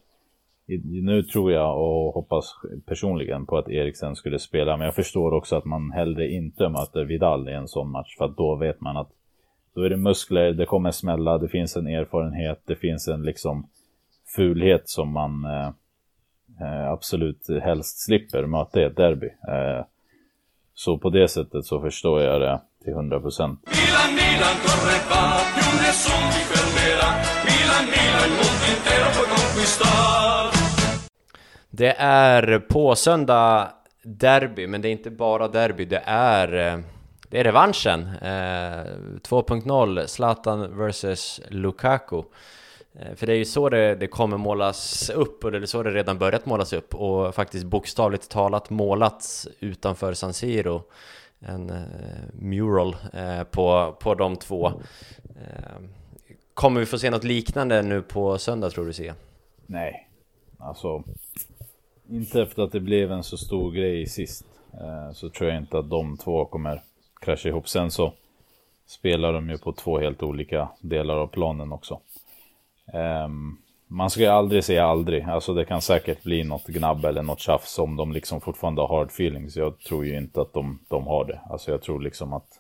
Speaker 1: nu tror jag och hoppas personligen på att Eriksen skulle spela, men jag förstår också att man hellre inte möter Vidal i en sån match, för att då vet man att då är det muskler, det kommer smälla, det finns en erfarenhet, det finns en liksom fulhet som man eh, eh absolut helst slipper möta i ett derby. Eh, så på det sättet så förstår jag det till 100 procent.
Speaker 2: Det är på söndag derby, men det är inte bara derby, det är, eh, det är revanschen. Eh, 2.0, Zlatan vs Lukaku. Eh, för det är ju så det, det kommer målas upp, och det är så det redan börjat målas upp, och faktiskt bokstavligt talat målats utanför San Siro. En eh, mural eh, på, på de två. Eh, kommer vi få se något liknande nu på söndag tror du Sia?
Speaker 1: Nej, alltså inte efter att det blev en så stor grej sist eh, så tror jag inte att de två kommer krascha ihop. Sen så spelar de ju på två helt olika delar av planen också. Eh, man ska ju aldrig säga aldrig. Alltså det kan säkert bli något gnabb eller något tjafs om de liksom fortfarande har hard feelings. Jag tror ju inte att de, de har det. Alltså jag tror liksom att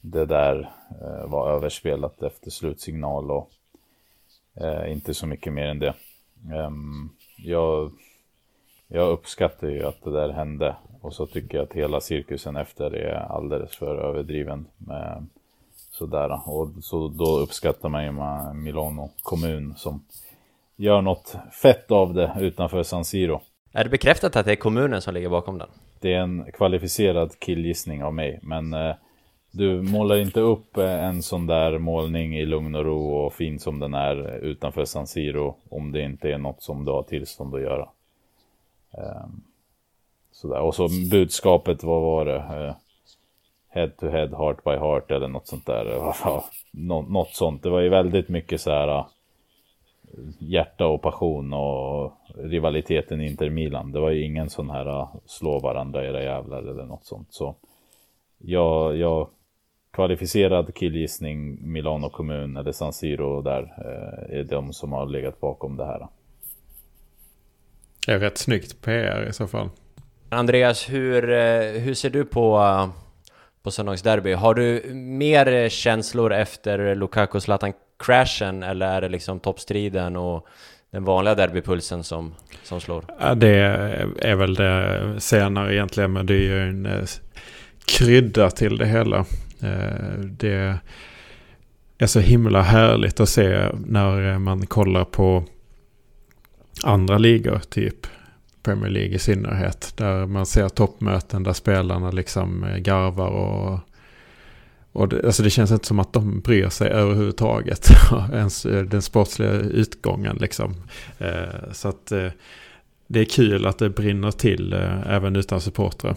Speaker 1: det där eh, var överspelat efter slutsignal och eh, inte så mycket mer än det. Um, jag, jag uppskattar ju att det där hände. Och så tycker jag att hela cirkusen efter är alldeles för överdriven. Med sådär. Och så då uppskattar man ju Milano kommun som gör något fett av det utanför San Siro.
Speaker 2: Är det bekräftat att det är kommunen som ligger bakom den?
Speaker 1: Det är en kvalificerad killgissning av mig, men eh, du målar inte upp eh, en sån där målning i lugn och ro och fin som den är utanför San Siro om det inte är något som du har tillstånd att göra. Ehm, sådär. Och så budskapet, vad var det? Eh, head to head, heart by heart eller något sånt där. Eh, Nå något sånt. Det var ju väldigt mycket så här hjärta och passion och rivaliteten Inter Milan. Det var ju ingen sån här slå varandra era jävlar eller något sånt. Så jag, jag kvalificerad killgissning Milano kommun eller San Siro där eh, är de som har legat bakom det här.
Speaker 3: Det är rätt snyggt PR i så fall.
Speaker 2: Andreas, hur, eh, hur ser du på, på söndagsderby? Har du mer känslor efter Lukaku Zlatan crashen eller är det liksom toppstriden och den vanliga derbypulsen som, som slår?
Speaker 3: Ja, det är väl det senare egentligen, men det är ju en eh, krydda till det hela. Eh, det är så himla härligt att se när eh, man kollar på andra ligor, typ Premier League i synnerhet. Där man ser toppmöten där spelarna liksom eh, garvar och och det, alltså det känns inte som att de bryr sig överhuvudtaget. Ens den sportsliga utgången liksom. Eh, så att eh, det är kul att det brinner till eh, även utan supportrar.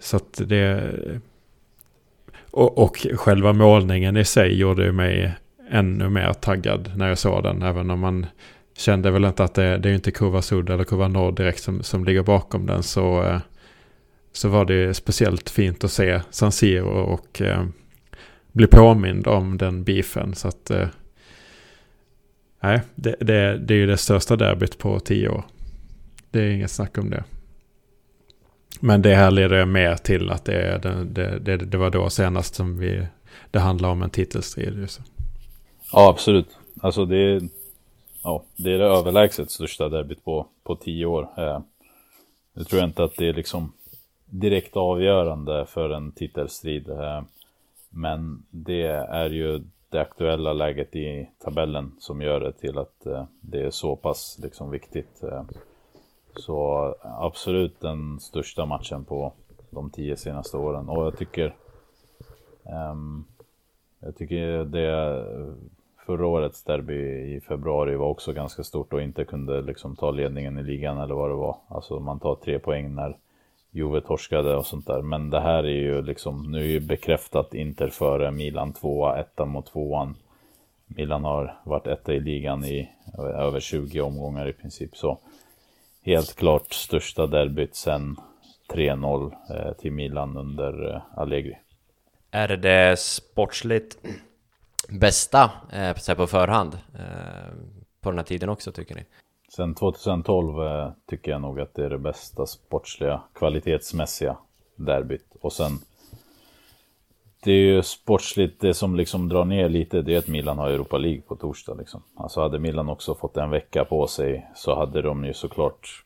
Speaker 3: Så att det... Och, och själva målningen i sig gjorde mig ännu mer taggad när jag såg den. Även om man kände väl inte att det, det är inte Kurva Sud eller Kurva Norr direkt som, som ligger bakom den. Så, eh, så var det speciellt fint att se San Siro och eh, bli påmind om den beefen. Så att... Eh, nej, det, det, det är ju det största derbyt på tio år. Det är inget snack om det. Men det här leder mer till att det, det, det, det var då senast som vi, det handlar om en titelstrid.
Speaker 1: Ja, absolut. Alltså det är, ja, det är det överlägset största derbyt på, på tio år. Eh, jag tror inte att det är liksom direkt avgörande för en titelstrid. Eh, men det är ju det aktuella läget i tabellen som gör det till att eh, det är så pass liksom viktigt. Så absolut den största matchen på de tio senaste åren. Och jag tycker um, Jag tycker det Förra årets derby i februari var också ganska stort och inte kunde liksom ta ledningen i ligan eller vad det var. Alltså man tar tre poäng när Juve torskade och sånt där. Men det här är ju liksom, nu är ju bekräftat Inter före Milan tvåa, ettan mot tvåan. Milan har varit etta i ligan i över 20 omgångar i princip. Så helt klart största derbyt sen 3-0 eh, till Milan under eh, Allegri.
Speaker 2: Är det det sportsligt bästa eh, på förhand på den här tiden också tycker ni?
Speaker 1: Sen 2012 eh, tycker jag nog att det är det bästa sportsliga, kvalitetsmässiga derbyt. Och sen det är ju sportsligt, det som liksom drar ner lite, det är att Milan har Europa League på torsdag. Liksom. Alltså hade Milan också fått en vecka på sig så hade de ju såklart,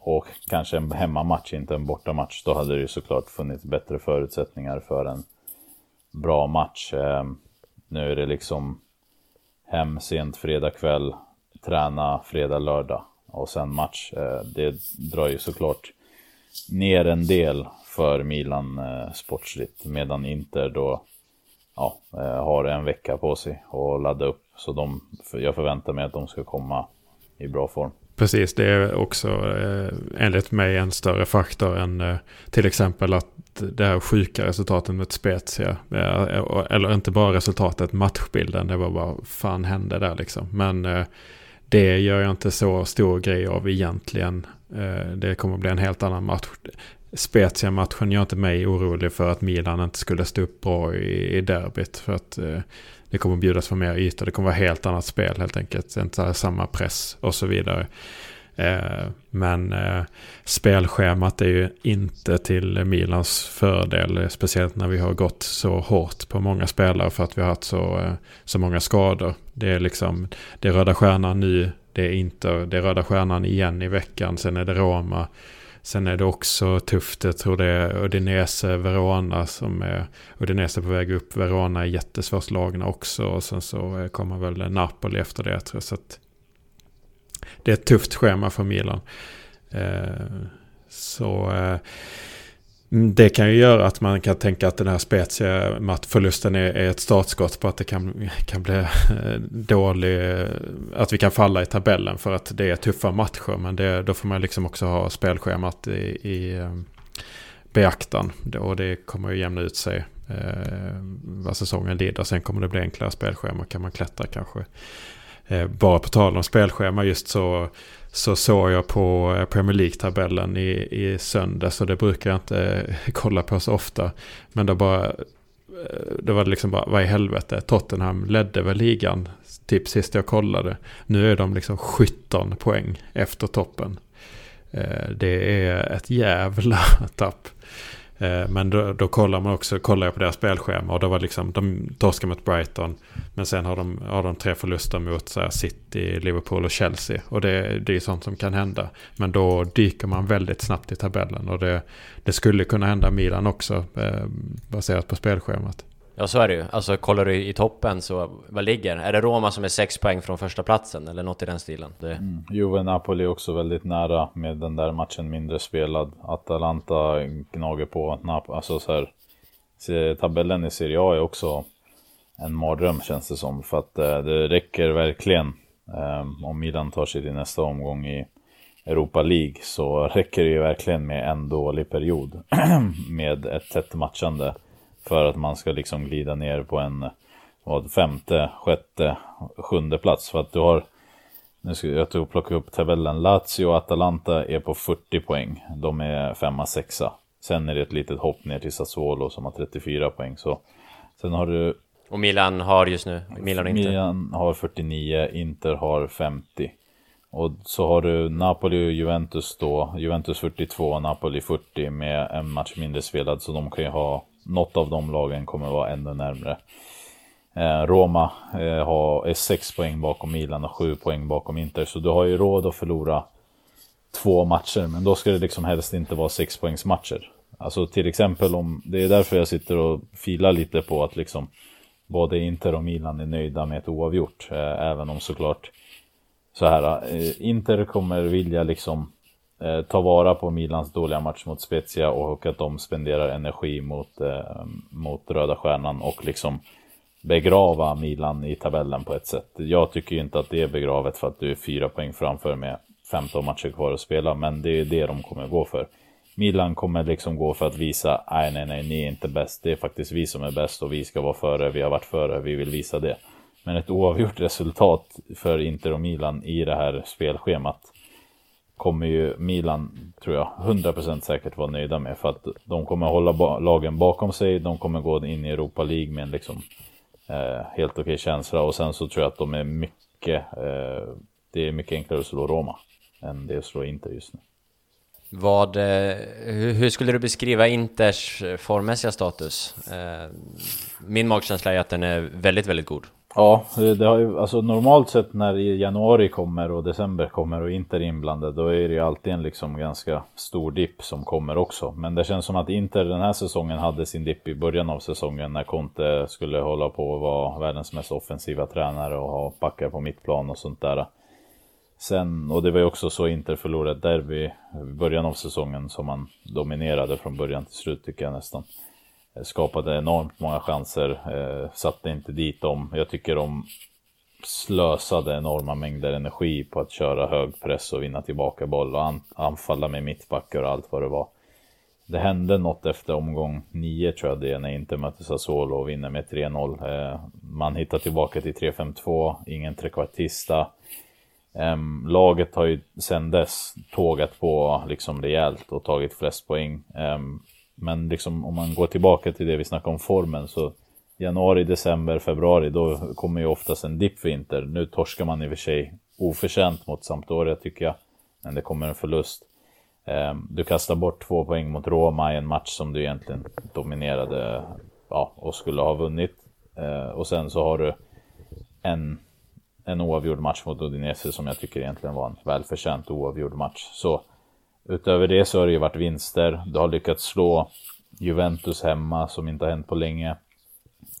Speaker 1: och kanske en hemmamatch, inte en bortamatch, då hade det ju såklart funnits bättre förutsättningar för en bra match. Ehm, nu är det liksom hem sent fredag kväll, träna fredag, lördag och sen match. Ehm, det drar ju såklart ner en del för Milan eh, sportsligt medan Inter då ja, eh, har en vecka på sig att ladda upp. Så de, jag förväntar mig att de ska komma i bra form.
Speaker 3: Precis, det är också eh, enligt mig en större faktor än eh, till exempel att det här sjuka resultatet mot Spezia. Eh, eller inte bara resultatet, matchbilden. Det var bara fan hände där liksom. Men eh, det gör jag inte så stor grej av egentligen. Eh, det kommer bli en helt annan match. Spezia-matchen gör inte mig orolig för att Milan inte skulle stå upp bra i, i derbyt. För att eh, det kommer bjudas på mer yta. Det kommer vara helt annat spel helt enkelt. Inte samma press och så vidare. Eh, men eh, spelschemat är ju inte till Milans fördel. Speciellt när vi har gått så hårt på många spelare för att vi har haft så, eh, så många skador. Det är liksom det är Röda Stjärnan nu det är inte det är Röda Stjärnan igen i veckan. Sen är det Roma. Sen är det också tufft, jag tror det är Udinese, Verona som är Udinese på väg upp, Verona är jättesvårslagna också och sen så eh, kommer väl Napoli efter det tror jag. Så att det är ett tufft schema för Milan. Eh, så eh, Mm, det kan ju göra att man kan tänka att den här Spezia förlusten är, är ett startskott på att det kan, kan bli eh, dålig, eh, att vi kan falla i tabellen för att det är tuffa matcher. Men det, då får man liksom också ha spelschemat i, i eh, beaktan. Och det kommer ju jämna ut sig eh, vad säsongen lider. Sen kommer det bli enklare spelschema, kan man klättra kanske. Eh, bara på tal om spelschema just så så såg jag på eh, Premier League-tabellen i, i söndags och det brukar jag inte eh, kolla på så ofta. Men då bara, eh, det var liksom bara, vad i helvete, Tottenham ledde väl ligan typ sist jag kollade. Nu är de liksom 17 poäng efter toppen. Eh, det är ett jävla tapp. Eh, men då, då, kollar man också, kollar jag på deras spelschema och då var liksom, de torskar mot Brighton. Men sen har de, har de tre förluster mot så här, City, Liverpool och Chelsea. Och det, det är sånt som kan hända. Men då dyker man väldigt snabbt i tabellen. Och det, det skulle kunna hända Milan också, eh, baserat på spelschemat.
Speaker 2: Ja så är det ju. Alltså kollar du i toppen så, vad ligger? Är det Roma som är sex poäng från första platsen eller något i den stilen? Det... Mm.
Speaker 1: Juve Napoli är också väldigt nära med den där matchen mindre spelad. Atalanta gnager på Napoli, alltså så här. Tabellen i Serie A är också en mardröm känns det som. För att eh, det räcker verkligen. Eh, om Milan tar sig till nästa omgång i Europa League så räcker det ju verkligen med en dålig period. med ett tätt matchande. För att man ska liksom glida ner på en vad, femte, sjätte, sjunde plats. För att du har, nu ska jag tog plocka upp tabellen, Lazio och Atalanta är på 40 poäng. De är femma, sexa. Sen är det ett litet hopp ner till Sassuolo som har 34 poäng. Så sen har du...
Speaker 2: Och Milan har just nu, Milan och
Speaker 1: Inter? Milan har 49, Inter har 50. Och så har du Napoli och Juventus då, Juventus 42, Napoli 40 med en match mindre spelad. Så de kan ju ha något av de lagen kommer vara ännu närmre. Eh, Roma eh, har, är 6 poäng bakom Milan och 7 poäng bakom Inter. Så du har ju råd att förlora två matcher. Men då ska det liksom helst inte vara 6 poängs matcher. Alltså till exempel om, det är därför jag sitter och filar lite på att liksom både Inter och Milan är nöjda med ett oavgjort. Eh, även om såklart så här, Inter kommer vilja liksom eh, ta vara på Milans dåliga match mot Spezia och att de spenderar energi mot, eh, mot Röda Stjärnan och liksom begrava Milan i tabellen på ett sätt. Jag tycker ju inte att det är begravet för att du är fyra poäng framför med 15 matcher kvar att spela, men det är det de kommer gå för. Milan kommer liksom gå för att visa, nej nej nej, ni är inte bäst, det är faktiskt vi som är bäst och vi ska vara före, vi har varit före, vi vill visa det. Men ett oavgjort resultat för Inter och Milan i det här spelschemat kommer ju Milan, tror jag, 100% säkert vara nöjda med. För att de kommer hålla ba lagen bakom sig, de kommer gå in i Europa League med en liksom eh, helt okej okay känsla. Och sen så tror jag att de är mycket, eh, det är mycket enklare att slå Roma än det att slå Inter just nu.
Speaker 2: Vad, eh, hur skulle du beskriva Inters formmässiga status? Eh, min magkänsla är att den är väldigt, väldigt god.
Speaker 1: Ja, det har ju, alltså normalt sett när januari kommer och december kommer och Inter är inblandade då är det ju alltid en liksom ganska stor dipp som kommer också. Men det känns som att Inter den här säsongen hade sin dipp i början av säsongen när Conte skulle hålla på att vara världens mest offensiva tränare och ha backar på mittplan och sånt där. Sen, och det var ju också så Inter förlorade derby i början av säsongen som man dominerade från början till slut tycker jag nästan. Eh, skapade enormt många chanser, eh, satte inte dit dem. Jag tycker de slösade enorma mängder energi på att köra hög press och vinna tillbaka boll och anfalla med mittbackar och allt vad det var. Det hände något efter omgång 9 tror jag det är när Inter möter Sassuolo och vinner med 3-0. Eh, man hittar tillbaka till 3-5-2, ingen trekvartista. Um, laget har ju sedan dess tågat på liksom rejält och tagit flest poäng. Um, men liksom om man går tillbaka till det vi snackade om formen så januari, december, februari då kommer ju oftast en dipp för Inter. Nu torskar man i och för sig oförtjänt mot Sampdoria tycker jag. Men det kommer en förlust. Ehm, du kastar bort två poäng mot Roma i en match som du egentligen dominerade ja, och skulle ha vunnit. Ehm, och sen så har du en en oavgjord match mot Udinese som jag tycker egentligen var en välförtjänt oavgjord match. Så utöver det så har det ju varit vinster. Du har lyckats slå Juventus hemma som inte har hänt på länge.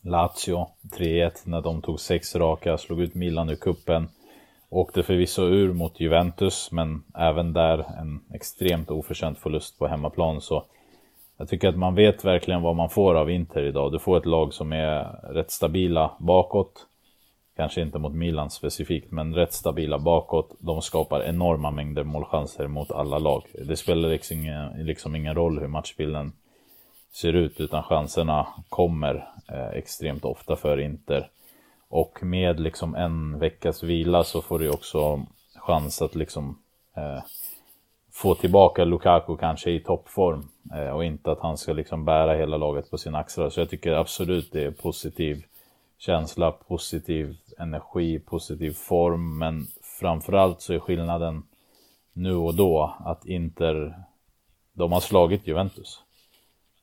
Speaker 1: Lazio 3-1 när de tog sex raka, slog ut Milan ur kuppen. Åkte förvisso ur mot Juventus, men även där en extremt oförtjänt förlust på hemmaplan. Så jag tycker att man vet verkligen vad man får av Inter idag. Du får ett lag som är rätt stabila bakåt. Kanske inte mot Milan specifikt, men rätt stabila bakåt. De skapar enorma mängder målchanser mot alla lag. Det spelar liksom ingen, liksom ingen roll hur matchbilden ser ut, utan chanserna kommer eh, extremt ofta för Inter. Och med liksom en veckas vila så får du också chans att liksom eh, få tillbaka Lukaku kanske i toppform. Eh, och inte att han ska liksom bära hela laget på sina axlar. Så jag tycker absolut det är positiv känsla, positiv energi, positiv form. Men framförallt så är skillnaden nu och då att Inter, de har slagit Juventus.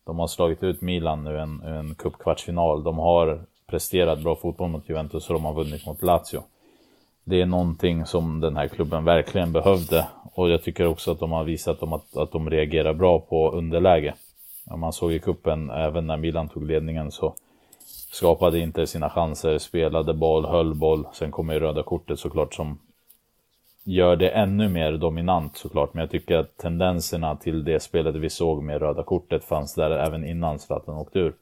Speaker 1: De har slagit ut Milan nu en, en cupkvartsfinal. De har presterat bra fotboll mot Juventus och de har vunnit mot Lazio. Det är någonting som den här klubben verkligen behövde och jag tycker också att de har visat dem att, att de reagerar bra på underläge. Man såg i kuppen även när Milan tog ledningen så skapade inte sina chanser, spelade boll, höll boll. Sen kommer ju röda kortet såklart som gör det ännu mer dominant såklart. Men jag tycker att tendenserna till det spelet vi såg med röda kortet fanns där även innan Zlatan åkte ur.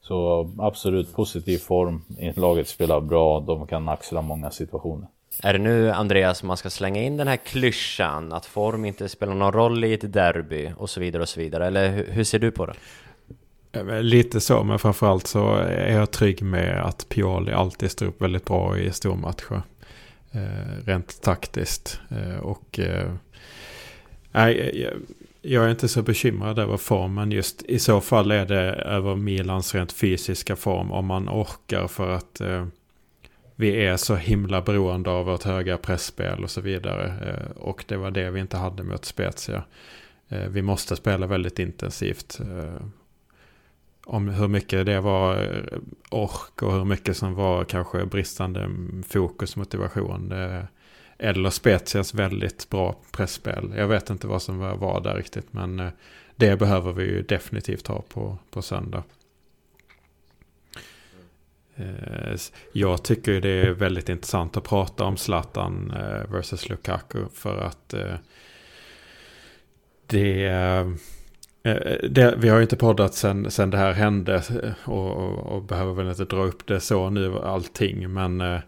Speaker 1: Så absolut positiv form. Laget spelar bra, de kan axla många situationer.
Speaker 2: Är det nu Andreas man ska slänga in den här klyschan att form inte spelar någon roll i ett derby och så vidare och så vidare? Eller hur, hur ser du på det?
Speaker 3: Eh, lite så, men framförallt så är jag trygg med att Pioli alltid står upp väldigt bra i stormatcher. Eh, rent taktiskt. Eh, och eh, jag, jag är inte så bekymrad över formen just. I så fall är det över Milans rent fysiska form om man orkar för att eh, vi är så himla beroende av vårt höga pressspel och så vidare. Eh, och det var det vi inte hade mot Spezia. Eh, vi måste spela väldigt intensivt. Om hur mycket det var eh, ork och hur mycket som var kanske bristande fokus, motivation. Eh, eller Spezias väldigt bra pressspel. Jag vet inte vad som var där riktigt. Men eh, det behöver vi ju definitivt ha på, på söndag. Jag tycker det är väldigt intressant att prata om Zlatan versus Lukaku. För att det Eh, det, vi har ju inte poddat sen, sen det här hände eh, och, och, och, behöver väl inte dra upp det så nu allting. Men eh,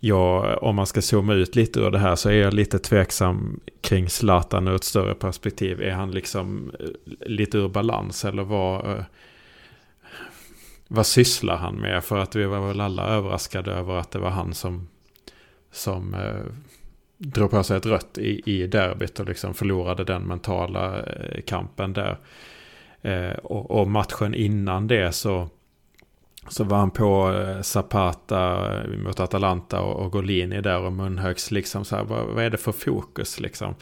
Speaker 3: ja, om man ska zooma ut lite ur det här så är jag lite tveksam kring Zlatan ur ett större perspektiv. Är han liksom eh, lite ur balans eller vad, vad sysslar han med? För att vi var väl alla överraskade över att det var han som, som eh, drog på sig ett rött i, i derbyt och liksom förlorade den mentala eh, kampen där. Eh, och, och, matchen innan det så, så var han på eh, Zapata eh, mot Atalanta och, och Golini där och munhögs liksom så här, vad, vad är det för fokus liksom?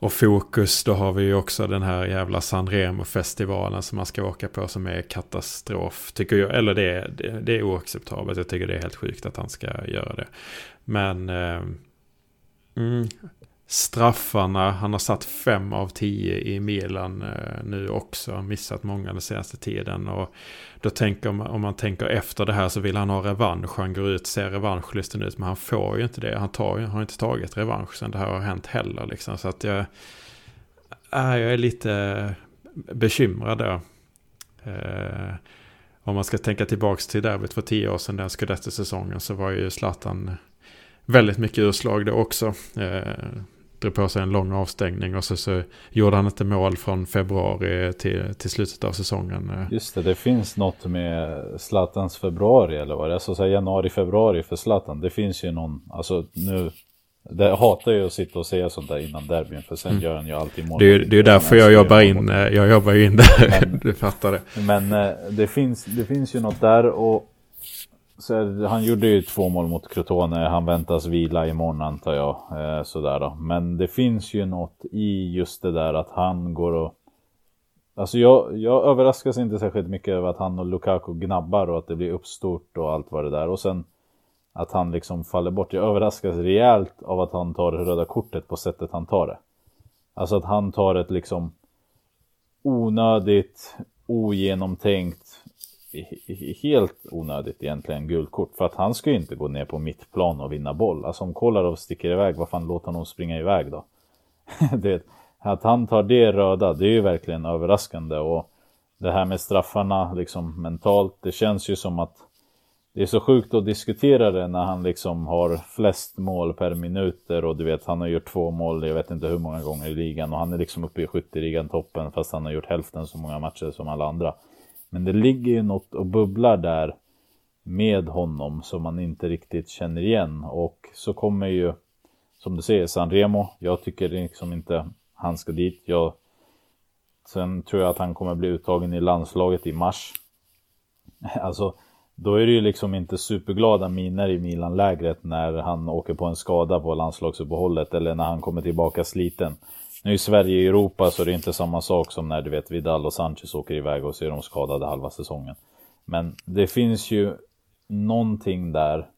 Speaker 3: Och fokus, då har vi ju också den här jävla Sanremo-festivalen som man ska åka på som är katastrof. Tycker jag, eller det, det, det är oacceptabelt. Jag tycker det är helt sjukt att han ska göra det. Men eh, Mm. Straffarna, han har satt fem av tio i Milan eh, nu också. Missat många den senaste tiden. Och då tänker man, om man tänker efter det här så vill han ha revansch. Han går ut, ser revanschlysten ut. Men han får ju inte det. Han tar, har inte tagit revansch sen det här har hänt heller. Liksom. Så att jag, äh, jag är lite bekymrad där. Eh, om man ska tänka tillbaka till derbyt för tio år sedan, den scudetto-säsongen, så var ju Zlatan väldigt mycket utslag då också. Eh, drog på sig en lång avstängning och så, så gjorde han inte mål från februari till, till slutet av säsongen.
Speaker 1: Eh. Just det, det finns något med Zlatans februari eller vad det är. Alltså så januari, februari för Zlatan. Det finns ju någon, alltså nu det hatar ju att sitta och säga sånt där innan derbyn för sen mm. gör han ju alltid mål.
Speaker 3: Det är, det är därför jag jobbar in, eh, jag jobbar in där, men, du fattar det.
Speaker 1: Men eh, det finns, det finns ju något där och så han gjorde ju två mål mot Crotone. Han väntas vila imorgon antar jag. Eh, sådär då. Men det finns ju något i just det där att han går och... Alltså jag, jag överraskas inte särskilt mycket över att han och Lukaku gnabbar och att det blir uppstort och allt vad det där. Och sen att han liksom faller bort. Jag överraskas rejält av att han tar det röda kortet på sättet han tar det. Alltså att han tar ett liksom onödigt, ogenomtänkt, helt onödigt egentligen guldkort. För att han ska ju inte gå ner på mittplan och vinna boll. Alltså om Kolarov sticker iväg, vad fan låter honom springa iväg då? det, att han tar det röda, det är ju verkligen överraskande. Och det här med straffarna liksom mentalt, det känns ju som att det är så sjukt att diskutera det när han liksom har flest mål per minuter och du vet han har gjort två mål, jag vet inte hur många gånger i ligan och han är liksom uppe i skytteligan toppen fast han har gjort hälften så många matcher som alla andra. Men det ligger ju något och bubblar där med honom som man inte riktigt känner igen och så kommer ju som du säger Sanremo. Jag tycker liksom inte han ska dit. Jag, sen tror jag att han kommer bli uttagen i landslaget i mars. Alltså då är det ju liksom inte superglada miner i Milan-lägret när han åker på en skada på landslagsuppehållet eller när han kommer tillbaka sliten. Nu är Sverige i Europa så det är inte samma sak som när du vet Vidal och Sanchez åker iväg och så är de skadade halva säsongen. Men det finns ju någonting där.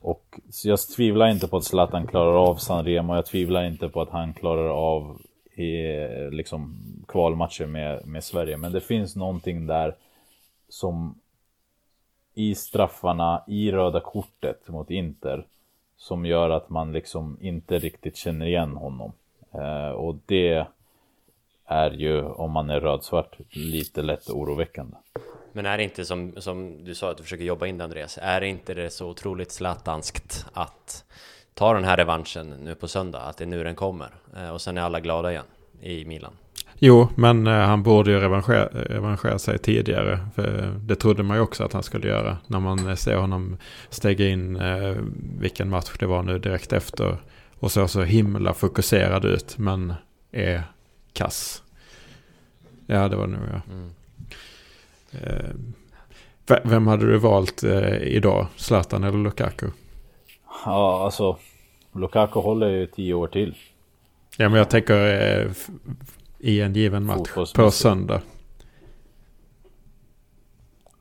Speaker 1: Och jag tvivlar inte på att Zlatan klarar av Sanremo. Jag tvivlar inte på att han klarar av i, liksom, kvalmatcher med, med Sverige. Men det finns någonting där som i straffarna, i röda kortet mot Inter som gör att man liksom inte riktigt känner igen honom. Eh, och det är ju, om man är rödsvart, lite lätt oroväckande.
Speaker 2: Men är det inte som, som du sa att du försöker jobba in det Andreas, är det inte det så otroligt zlatanskt att ta den här revanschen nu på söndag, att det är nu den kommer eh, och sen är alla glada igen i Milan?
Speaker 3: Jo, men eh, han borde ju revanschera, revanschera sig tidigare. För det trodde man ju också att han skulle göra. När man ser honom stega in eh, vilken match det var nu direkt efter. Och så så himla fokuserad ut, men är kass. Ja, det var nog jag. Mm. Eh, vem hade du valt eh, idag? Zlatan eller Lukaku?
Speaker 1: Ja, alltså Lukaku håller ju tio år till.
Speaker 3: Ja, men jag tänker eh, i en given match på söndag.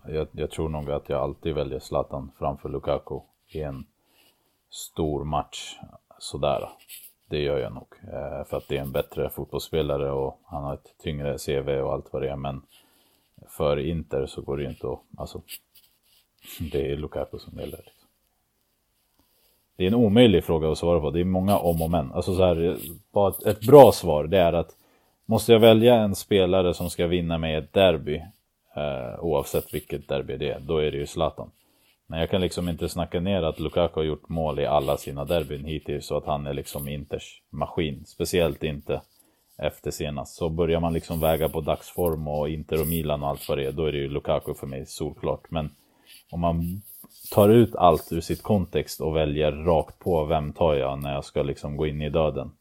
Speaker 1: Jag, jag, tror nog att jag alltid väljer Zlatan framför Lukaku i en stor match. Sådär. Det gör jag nog. Eh, för att det är en bättre fotbollsspelare och han har ett tyngre CV och allt vad det är. Men för Inter så går det ju inte att, alltså, det är Lukaku som gäller. Liksom. Det är en omöjlig fråga att svara på, det är många om och men. Alltså så här, bara ett, ett bra svar det är att Måste jag välja en spelare som ska vinna mig ett derby, eh, oavsett vilket derby det är, då är det ju Zlatan. Men jag kan liksom inte snacka ner att Lukaku har gjort mål i alla sina derbyn hittills så att han är liksom Inters maskin. Speciellt inte efter senast. Så börjar man liksom väga på dagsform och Inter och Milan och allt vad det är, då är det ju Lukaku för mig solklart. Men om man tar ut allt ur sitt kontext och väljer rakt på vem tar jag när jag ska liksom gå in i döden.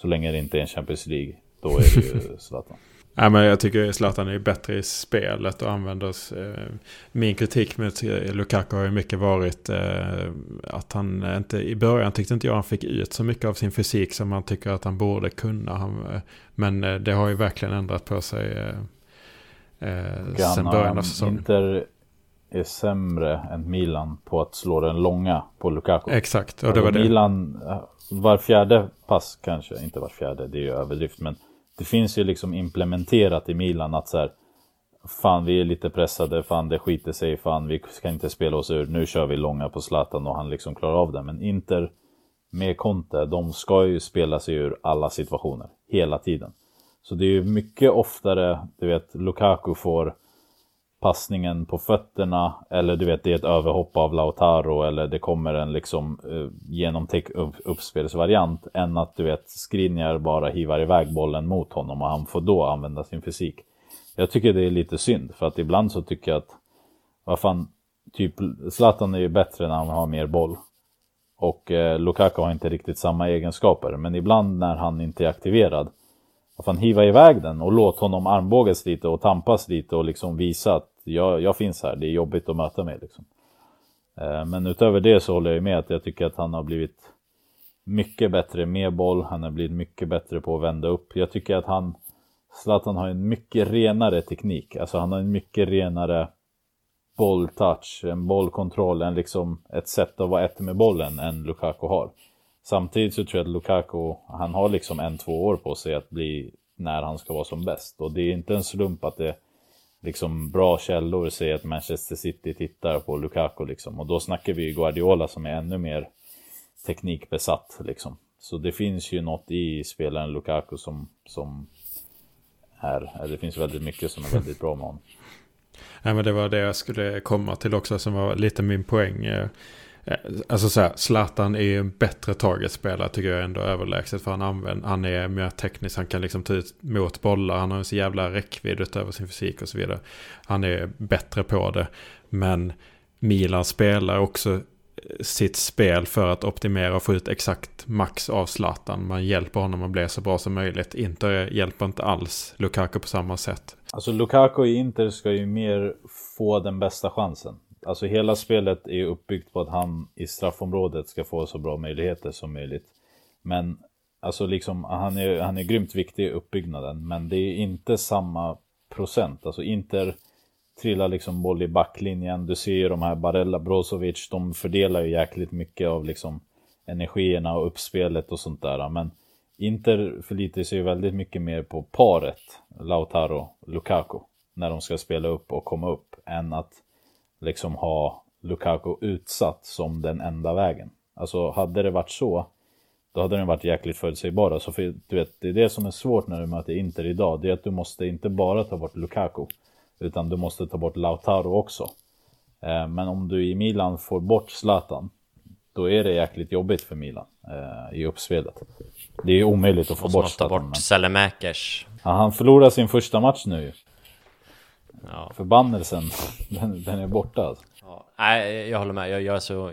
Speaker 1: Så länge det inte är en Champions League då är det ju Zlatan.
Speaker 3: Ja, men jag tycker Zlatan är bättre i spelet och använder... Eh, min kritik mot Lukaku har ju mycket varit eh, att han inte... I början tyckte inte jag han fick ut så mycket av sin fysik som man tycker att han borde kunna. Eh, men eh, det har ju verkligen ändrat på sig eh, eh sen början av säsongen.
Speaker 1: Inter är sämre än Milan på att slå den långa på Lukaku.
Speaker 3: Exakt,
Speaker 1: och det alltså, var Milan, var fjärde pass kanske, inte var fjärde, det är ju överdrift, men det finns ju liksom implementerat i Milan att så här, fan vi är lite pressade, fan det skiter sig, fan vi ska inte spela oss ur, nu kör vi långa på Zlatan och han liksom klarar av det. Men Inter med Conte, de ska ju spela sig ur alla situationer, hela tiden. Så det är ju mycket oftare, du vet, Lukaku får passningen på fötterna eller du vet det är ett överhopp av Lautaro eller det kommer en liksom uh, genomtäck upp, uppspelsvariant än att du vet Skriniar bara hivar iväg bollen mot honom och han får då använda sin fysik. Jag tycker det är lite synd för att ibland så tycker jag att vad fan, typ Zlatan är ju bättre när han har mer boll. Och eh, Lukaku har inte riktigt samma egenskaper men ibland när han inte är aktiverad vad fan, hiva iväg den och låt honom armbågas lite och tampas lite och liksom visa att jag, jag finns här, det är jobbigt att möta mig liksom. Eh, men utöver det så håller jag med att jag tycker att han har blivit mycket bättre med boll, han har blivit mycket bättre på att vända upp. Jag tycker att han, Zlatan har en mycket renare teknik, alltså han har en mycket renare bolltouch, en bollkontroll, en liksom ett sätt att vara ett med bollen än Lukaku har. Samtidigt så tror jag att Lukaku, han har liksom en, två år på sig att bli när han ska vara som bäst. Och det är inte en slump att det liksom bra källor säger att Manchester City tittar på Lukaku liksom. Och då snackar vi ju Guardiola som är ännu mer teknikbesatt liksom. Så det finns ju något i spelaren Lukaku som, som är, det finns väldigt mycket som är väldigt bra med honom.
Speaker 3: Ja, men det var det jag skulle komma till också som var lite min poäng. Eh, alltså så här, Zlatan är ju en bättre targetspelare tycker jag ändå överlägset. För han, använder, han är mer teknisk, han kan liksom ta ut mot bollar. Han har en så jävla räckvidd utöver sin fysik och så vidare. Han är bättre på det. Men Milan spelar också eh, sitt spel för att optimera och få ut exakt max av Zlatan. Man hjälper honom att bli så bra som möjligt. Inter hjälper inte alls Lukaku på samma sätt.
Speaker 1: Alltså Lukaku i Inter ska ju mer få den bästa chansen. Alltså hela spelet är ju uppbyggt på att han i straffområdet ska få så bra möjligheter som möjligt. Men alltså liksom han är, han är grymt viktig i uppbyggnaden. Men det är inte samma procent. Alltså Inter trillar liksom boll i backlinjen. Du ser ju de här Barella, Brozovic, de fördelar ju jäkligt mycket av liksom energierna och uppspelet och sånt där. Men Inter förlitar sig ju väldigt mycket mer på paret Lautaro-Lukaku när de ska spela upp och komma upp än att liksom ha Lukaku utsatt som den enda vägen. Alltså hade det varit så då hade den varit jäkligt förutsägbara. Så för, du vet, det är det som är svårt när du möter Inter idag. Det är att du måste inte bara ta bort Lukaku. Utan du måste ta bort Lautaro också. Eh, men om du i Milan får bort Zlatan. Då är det jäkligt jobbigt för Milan eh, i uppspelet. Det är omöjligt att få bort
Speaker 2: Zlatan. Bort Selemakers.
Speaker 1: Ja, han förlorar sin första match nu ja. Förbannelsen, den, den är borta alltså.
Speaker 2: ja. Nej, jag håller med. Jag, jag är så...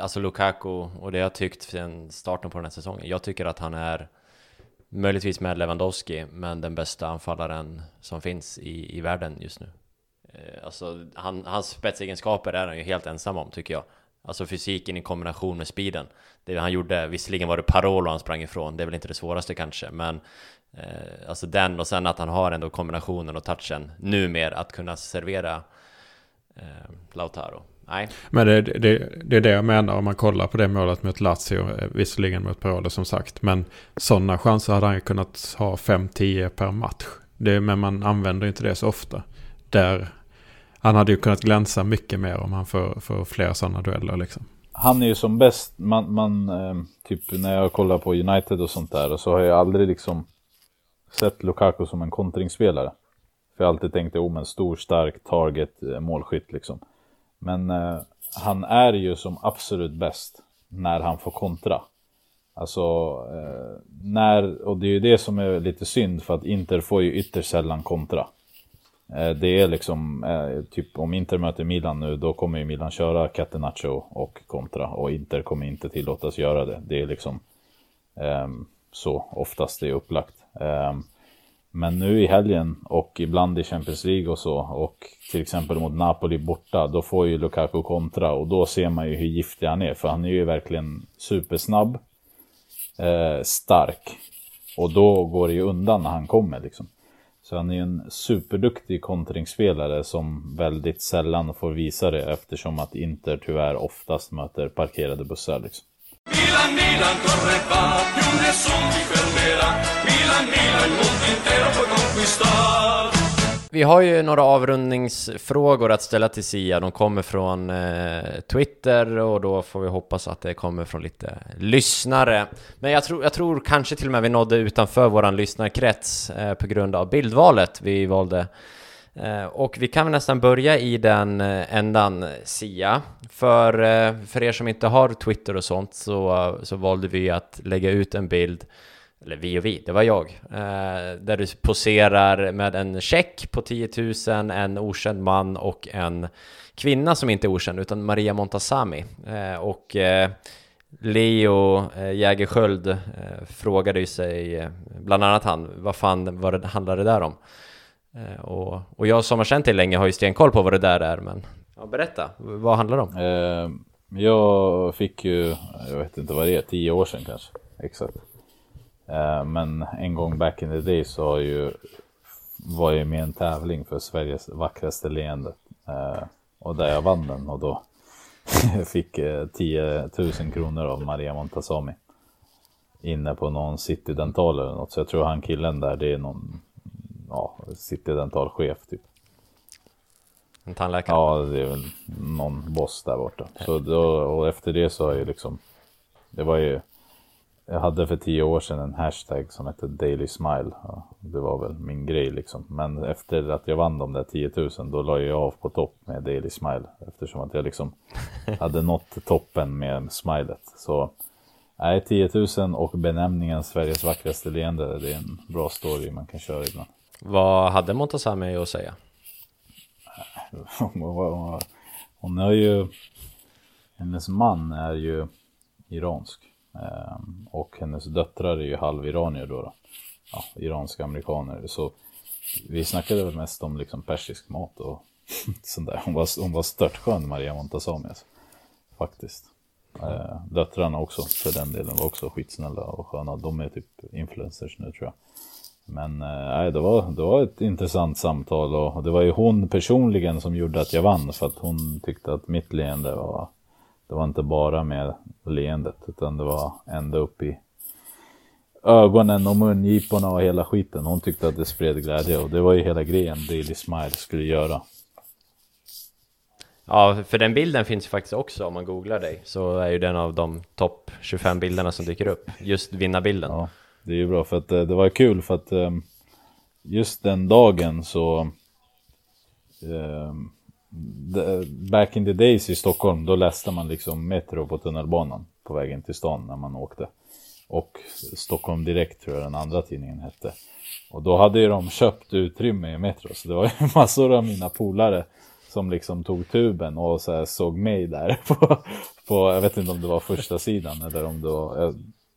Speaker 2: Alltså Lukaku och det jag tyckt sen starten på den här säsongen. Jag tycker att han är Möjligtvis med Lewandowski, men den bästa anfallaren som finns i, i världen just nu. Eh, alltså, han, hans spetsegenskaper är han ju helt ensam om, tycker jag. Alltså fysiken i kombination med speeden. Det han gjorde, visserligen var det Parolo han sprang ifrån, det är väl inte det svåraste kanske, men eh, alltså den och sen att han har ändå kombinationen och touchen numera att kunna servera eh, Lautaro. Nej.
Speaker 3: Men det, det, det, är det jag menar om man kollar på det målet mot Lazio. Eh, visserligen mot Parolo som sagt. Men sådana chanser hade han ju kunnat ha 5-10 per match. Det, men man använder inte det så ofta. Där han hade ju kunnat glänsa mycket mer om han får, får fler sådana dueller liksom.
Speaker 1: Han är ju som bäst, man, man eh, typ när jag kollar på United och sånt där så har jag aldrig liksom sett Lukaku som en kontringsspelare. För jag har alltid tänkt, oh en stor, stark, target, eh, målskytt liksom. Men eh, han är ju som absolut bäst när han får kontra. Alltså, eh, när, och det är ju det som är lite synd för att Inter får ju ytterst sällan kontra. Eh, det är liksom, eh, typ om Inter möter Milan nu, då kommer ju Milan köra Catenaccio och kontra. Och Inter kommer inte tillåtas göra det. Det är liksom ehm, så oftast det är upplagt. Ehm, men nu i helgen och ibland i Champions League och så och till exempel mot Napoli borta, då får ju Lukaku kontra och då ser man ju hur giftig han är för han är ju verkligen supersnabb, eh, stark och då går det ju undan när han kommer liksom. Så han är ju en superduktig kontringsspelare som väldigt sällan får visa det eftersom att Inter tyvärr oftast möter parkerade bussar liksom. Milan, Milan,
Speaker 2: vi har ju några avrundningsfrågor att ställa till Sia. De kommer från eh, Twitter och då får vi hoppas att det kommer från lite lyssnare. Men jag tror, jag tror kanske till och med vi nådde utanför våran lyssnarkrets eh, på grund av bildvalet vi valde Eh, och vi kan väl nästan börja i den eh, ändan, Sia. För, eh, för er som inte har Twitter och sånt så, så valde vi att lägga ut en bild eller vi och vi, det var jag, eh, där du poserar med en check på 10 000, en okänd man och en kvinna som inte är okänd, utan Maria Montazami. Eh, och eh, Leo Jägerskiöld frågade ju sig, bland annat han, vad fan vad det handlar det där om? Eh, och, och jag som har känt dig länge har ju stenkoll på vad det där är, men ja, berätta, vad handlar det om?
Speaker 1: Eh, jag fick ju, jag vet inte vad det är, tio år sedan kanske, exakt. Eh, men en gång back in the day så har ju, var jag med i en tävling för Sveriges vackraste leende. Eh, Och där jag vann den och då fick eh, 10 000 kronor av Maria Montazami. Inne på någon City Dental eller något. Så jag tror han killen där det är någon ja, City Dental chef typ.
Speaker 2: En tandläkare.
Speaker 1: Ja, det är väl någon boss där borta. Så då, och efter det så har jag liksom, det var ju, jag hade för tio år sedan en hashtag som hette Daily Smile. Ja, det var väl min grej liksom. Men efter att jag vann de där 10 000 då la jag av på topp med Daily Smile. Eftersom att jag liksom hade nått toppen med smilet. Så nej, 10 000 och benämningen Sveriges vackraste leende. Det är en bra story man kan köra ibland.
Speaker 2: Vad hade Montazami att säga?
Speaker 1: Hon är ju, hennes man är ju iransk. Ehm, och hennes döttrar är ju halviranier då. då. Ja, iranska amerikaner. Så vi snackade väl mest om liksom persisk mat och sånt där. Hon var, hon var störtskön Maria Montazami. Alltså. Faktiskt. Eh, Döttrarna också för den delen var också skitsnälla och sköna. De är typ influencers nu tror jag. Men eh, det, var, det var ett intressant samtal och det var ju hon personligen som gjorde att jag vann för att hon tyckte att mitt leende var det var inte bara med leendet utan det var ända upp i ögonen och mungiporna och hela skiten. Hon tyckte att det spred glädje och det var ju hela grejen Daily Smile skulle göra.
Speaker 2: Ja, för den bilden finns ju faktiskt också om man googlar dig. Så är ju den av de topp 25 bilderna som dyker upp. Just vinnarbilden.
Speaker 1: Ja, det är ju bra för att eh, det var kul för att eh, just den dagen så eh, Back in the days i Stockholm då läste man liksom Metro på tunnelbanan på vägen till stan när man åkte. Och Stockholm Direkt tror jag den andra tidningen hette. Och då hade ju de köpt utrymme i Metro så det var ju massor av mina polare som liksom tog tuben och så här såg mig där på, på, jag vet inte om det var första sidan eller om det var,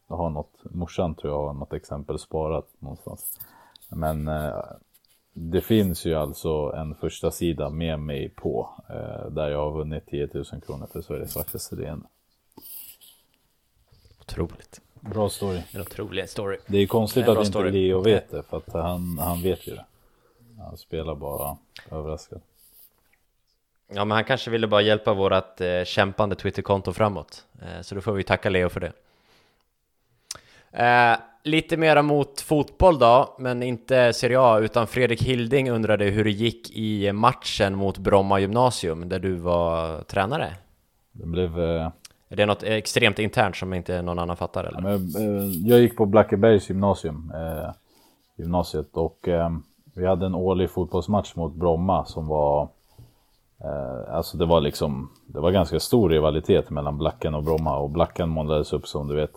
Speaker 1: jag har något, morsan tror jag har något exempel sparat någonstans. Men eh, det finns ju alltså en första sida med mig på eh, där jag har vunnit 10 000 kronor för Sveriges vackraste leende.
Speaker 2: Otroligt.
Speaker 1: Bra story.
Speaker 2: En otrolig story.
Speaker 1: Det är konstigt att inte
Speaker 2: story.
Speaker 1: Leo vet det för att han, han vet ju det. Han spelar bara överraskad.
Speaker 2: Ja, men han kanske ville bara hjälpa vårat eh, kämpande Twitterkonto framåt. Eh, så då får vi tacka Leo för det. Eh, lite mera mot fotboll då, men inte Serie A, utan Fredrik Hilding undrade hur det gick i matchen mot Bromma gymnasium, där du var tränare.
Speaker 1: Det blev... Eh,
Speaker 2: Är det något extremt internt som inte någon annan fattar eller?
Speaker 1: men, eh, jag gick på Blackebergs gymnasium. Eh, gymnasiet och eh, vi hade en årlig fotbollsmatch mot Bromma som var Eh, alltså det var liksom, det var ganska stor rivalitet mellan Blacken och Bromma och Blacken målades upp som du vet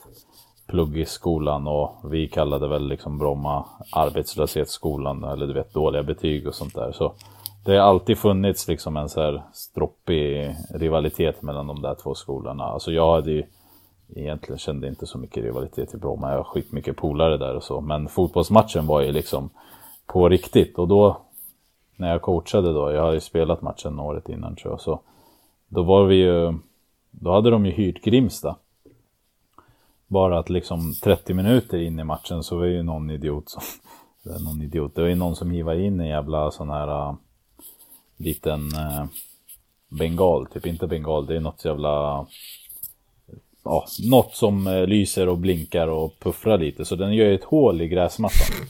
Speaker 1: Plugg i skolan och vi kallade väl liksom Bromma arbetslöshetsskolan eller du vet dåliga betyg och sånt där. Så det har alltid funnits liksom en så här stroppig rivalitet mellan de där två skolorna. Alltså jag hade ju egentligen kände inte så mycket rivalitet i Bromma. Jag har skitmycket polare där och så. Men fotbollsmatchen var ju liksom på riktigt och då när jag coachade då, jag har ju spelat matchen året innan tror jag, så då var vi ju, då hade de ju hyrt Grimsta. Bara att liksom 30 minuter in i matchen så var ju någon idiot som, eller någon idiot, det var ju någon som hivade in en jävla sån här uh, liten uh, bengal, typ inte bengal, det är något jävla Ja, något som uh, lyser och blinkar och puffrar lite så den gör ju ett hål i gräsmattan.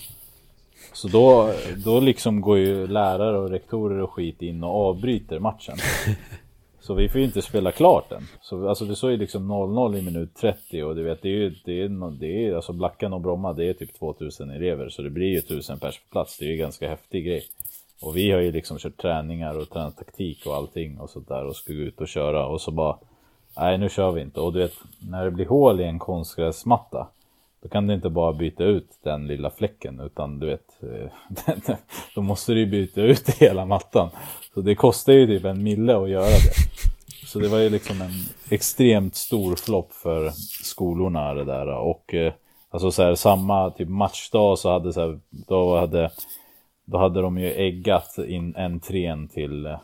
Speaker 1: Så då, då liksom går ju lärare och rektorer och skit in och avbryter matchen. Så vi får ju inte spela klart den. Så alltså det står ju liksom 0-0 i minut 30 och du vet det är ju, det är, det är alltså Blackan och Bromma det är typ 2000 elever så det blir ju 1000 pers på plats. Det är ju en ganska häftig grej. Och vi har ju liksom kört träningar och tränat taktik och allting och sånt där och ska gå ut och köra och så bara Nej nu kör vi inte och du vet när det blir hål i en konstgräsmatta då kan du inte bara byta ut den lilla fläcken utan du vet eh, Då måste du ju byta ut hela mattan. Så det kostar ju typ en mille att göra det. Så det var ju liksom en extremt stor flopp för skolorna det där. Och eh, Alltså så här samma typ matchdag så hade så här, då hade Då hade de ju äggat in entrén till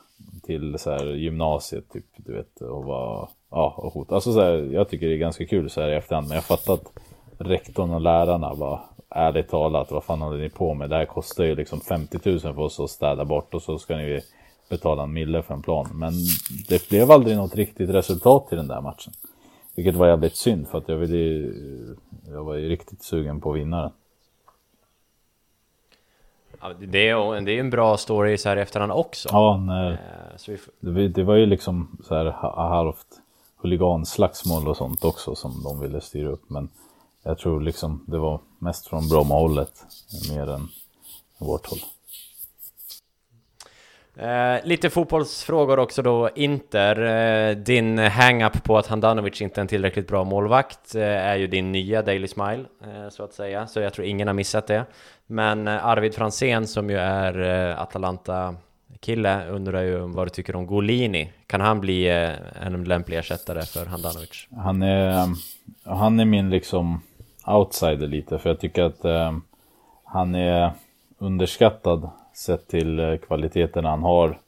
Speaker 1: Till så här gymnasiet typ du vet och var Ja och hot. Alltså så här, jag tycker det är ganska kul så här i efterhand men jag fattar att rektorn och lärarna var ärligt talat, vad fan håller ni på med? Det här kostar ju liksom 50 000 för oss att städa bort och så ska ni betala en mille för en plan. Men det blev aldrig något riktigt resultat i den där matchen. Vilket var jävligt synd för att jag ville ju, jag var ju riktigt sugen på att vinna den.
Speaker 2: Ja, det, är, det är en bra story så här i efterhand också.
Speaker 1: Ja, när,
Speaker 2: Eh,
Speaker 1: det, det var ju liksom så här ha- halvt huliganslagsmål och sånt också som de ville styra upp. Men jag tror liksom det var mest från Brommahållet mer än vårt håll.
Speaker 2: Eh, lite fotbollsfrågor också då. Inter, eh, din hang-up på att Handanovic inte är en tillräckligt bra målvakt eh, är ju din nya Daily Smile, eh, så att säga. Så jag tror ingen har missat det. Men eh, Arvid Fransén som ju är eh, Atalanta-kille undrar ju vad du tycker om Golini. Kan han bli en lämplig ersättare för Handanovic?
Speaker 1: Han är, han är min liksom outsider lite för jag tycker att eh, han är underskattad sett till eh, kvaliteten, han har.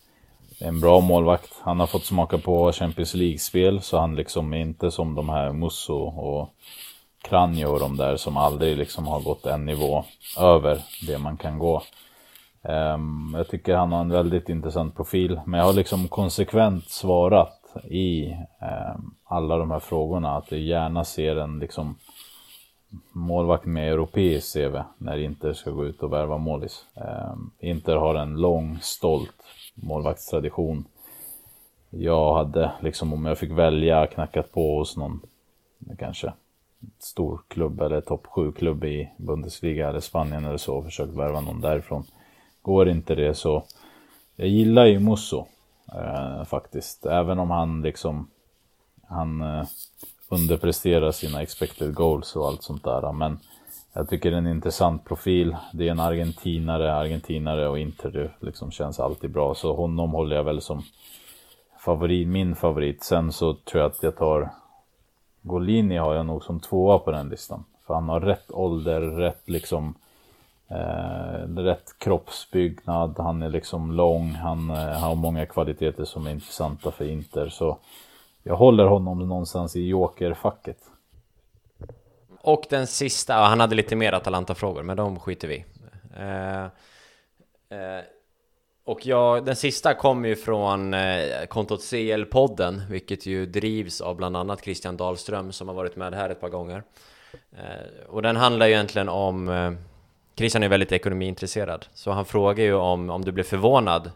Speaker 1: En bra målvakt. Han har fått smaka på Champions League-spel så han liksom är inte som de här Musso och Kranjo och de där som aldrig liksom har gått en nivå över det man kan gå. Um, jag tycker han har en väldigt intressant profil, men jag har liksom konsekvent svarat i um, alla de här frågorna att jag gärna ser en liksom målvakt med europeisk CV när Inter ska gå ut och värva målis. Ehm, Inter har en lång, stolt målvaktstradition. Jag hade liksom om jag fick välja knackat på hos någon kanske stor klubb eller topp 7-klubb i Bundesliga eller Spanien eller så och försökt värva någon därifrån. Går inte det så... Jag gillar ju Musso eh, faktiskt. Även om han liksom... Han eh, underpresterar sina expected goals och allt sånt där. Men jag tycker det är en intressant profil. Det är en argentinare, argentinare och Inter det liksom känns alltid bra. Så honom håller jag väl som favorit, min favorit. Sen så tror jag att jag tar Golini har jag nog som tvåa på den listan. För han har rätt ålder, rätt liksom eh, rätt kroppsbyggnad, han är liksom lång, han eh, har många kvaliteter som är intressanta för Inter. Så jag håller honom någonstans i jokerfacket.
Speaker 2: Och den sista, han hade lite mer Atalanta-frågor, men de skiter vi i. eh, eh, Och jag, den sista kommer ju från eh, kontot CL-podden, vilket ju drivs av bland annat Christian Dahlström som har varit med här ett par gånger. Eh, och den handlar ju egentligen om eh, Christian är väldigt ekonomiintresserad, så han frågar ju om, om du blev förvånad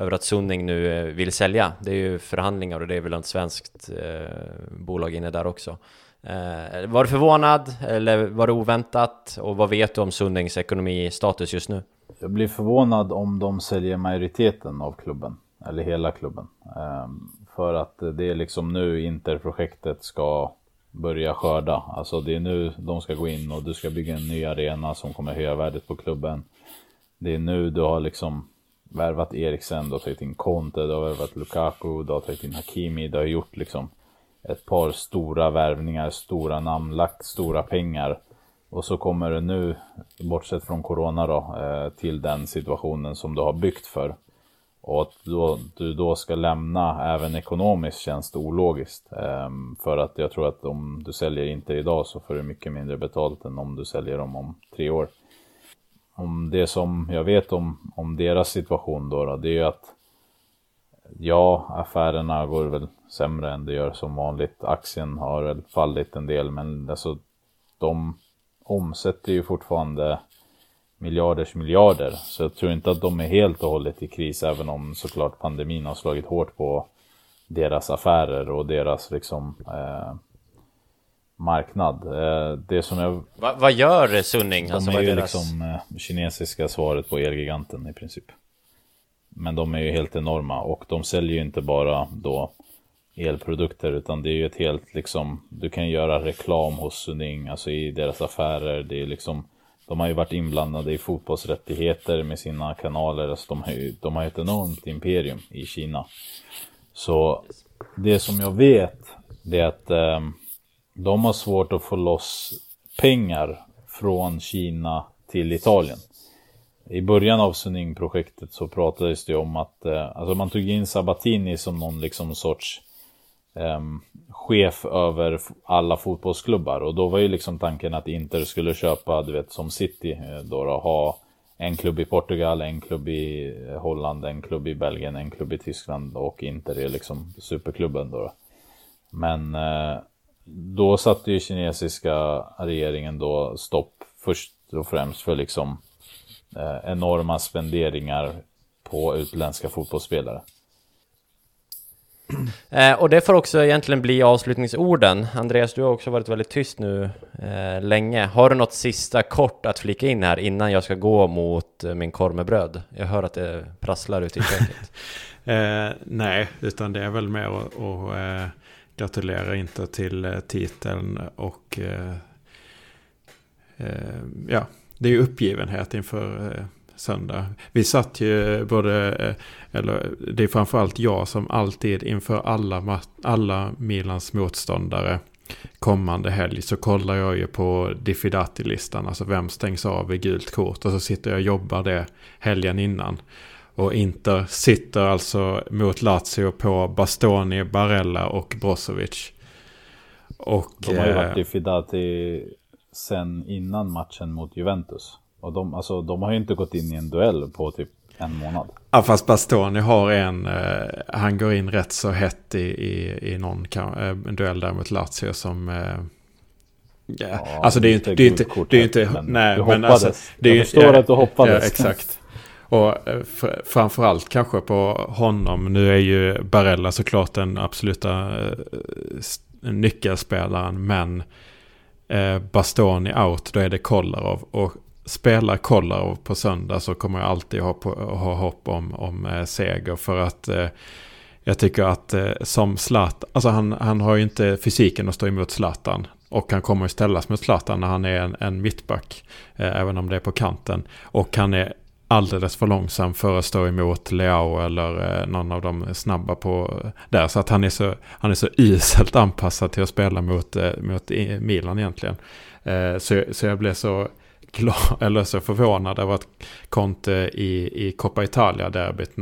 Speaker 2: över att Sunning nu eh, vill sälja. Det är ju förhandlingar och det är väl ett svenskt eh, bolag inne där också. Eh, var du förvånad eller var det oväntat? Och vad vet du om Sunnings ekonomistatus just nu?
Speaker 1: Jag blir förvånad om de säljer majoriteten av klubben, eller hela klubben. Ehm, för att det är liksom nu Interprojektet ska börja skörda. Alltså det är nu de ska gå in och du ska bygga en ny arena som kommer höja värdet på klubben. Det är nu du har liksom värvat Eriksen, du har tagit in Conte, du har värvat Lukaku, du har tagit in Hakimi, du har gjort liksom ett par stora värvningar, stora namn, lagt stora pengar. Och så kommer du nu, bortsett från Corona då, eh, till den situationen som du har byggt för. Och att då, du då ska lämna även ekonomiskt känns det ologiskt. Ehm, för att jag tror att om du säljer inte idag så får du mycket mindre betalt än om du säljer dem om tre år. Om det som jag vet om, om deras situation då, då det är ju att Ja, affärerna går väl sämre än det gör som vanligt. Aktien har väl fallit en del, men alltså de omsätter ju fortfarande miljarders miljarder. Så jag tror inte att de är helt och hållet i kris, även om såklart pandemin har slagit hårt på deras affärer och deras liksom eh, marknad. Eh, det som jag
Speaker 2: Va, vad gör Sunning?
Speaker 1: de
Speaker 2: Alltså,
Speaker 1: är ju
Speaker 2: deras-
Speaker 1: liksom eh, kinesiska svaret på Elgiganten i princip. Men de är ju helt enorma och de säljer ju inte bara då elprodukter utan det är ju ett helt liksom, du kan göra reklam hos Suning, alltså i deras affärer. Det är liksom, de har ju varit inblandade i fotbollsrättigheter med sina kanaler. Alltså de har ju, de har ju ett enormt imperium i Kina. Så det som jag vet, det är att eh, de har svårt att få loss pengar från Kina till Italien. I början av Suning-projektet så pratades det om att eh, alltså man tog in Sabatini som någon liksom sorts eh, chef över alla fotbollsklubbar och då var ju liksom tanken att Inter skulle köpa, du vet som City eh, då, då ha en klubb i Portugal, en klubb i eh, Holland, en klubb i Belgien, en klubb i Tyskland och Inter är liksom superklubben då. Men eh, då satte ju kinesiska regeringen då stopp först och främst för liksom eh, enorma spenderingar på utländska fotbollsspelare.
Speaker 2: Eh, och det får också egentligen bli avslutningsorden. Andreas, du har också varit väldigt tyst nu eh, länge. Har du något sista kort att flika in här innan jag ska gå mot eh, min korv med bröd? Jag hör att det prasslar ute i köket.
Speaker 3: eh, nej, utan det är väl mer att, Gratulerar inte till eh, titeln och eh, eh, ja, det är ju uppgivenhet inför söndag. Vi satt ju både, eh, eller det är framförallt jag som alltid inför alla, alla Milans motståndare kommande helg så kollar jag ju på Diffidati-listan, alltså vem stängs av i gult kort och så sitter jag och jobbar det helgen innan. Och Inter sitter alltså mot Lazio på Bastoni, Barella och Brozovic.
Speaker 1: Och, De har ju varit eh, Diffidati sen innan matchen mot Juventus. Och de, alltså, de har ju inte gått in i en duell på typ en månad.
Speaker 3: Ja, fast Bastoni har en, eh, han går in rätt så hett i, i, i någon eh, duell där mot Lazio som... Eh, ja, alltså det är ju inte... Det är inte, det är inte
Speaker 1: nej, du men alltså, det är, Jag förstår att du hoppades.
Speaker 3: Ja, exakt. Och eh, fr framförallt kanske på honom. Nu är ju Barella såklart den absoluta eh, nyckelspelaren. Men eh, Bastoni out, då är det Kolarov. Och spelar Kolarov på söndag så kommer jag alltid ha, på, ha hopp om, om eh, seger. För att eh, jag tycker att eh, som Zlatan, alltså han, han har ju inte fysiken att stå emot Zlatan. Och han kommer att ställas mot Zlatan när han är en, en mittback. Eh, även om det är på kanten. Och han är alldeles för långsam för att stå emot Leao eller eh, någon av de snabba på där. Så att han är så, han är så uselt anpassad till att spela mot, eh, mot Milan egentligen. Eh, så, så jag blev så glad, eller så förvånad över att Conte i, i Coppa Italia-derbyt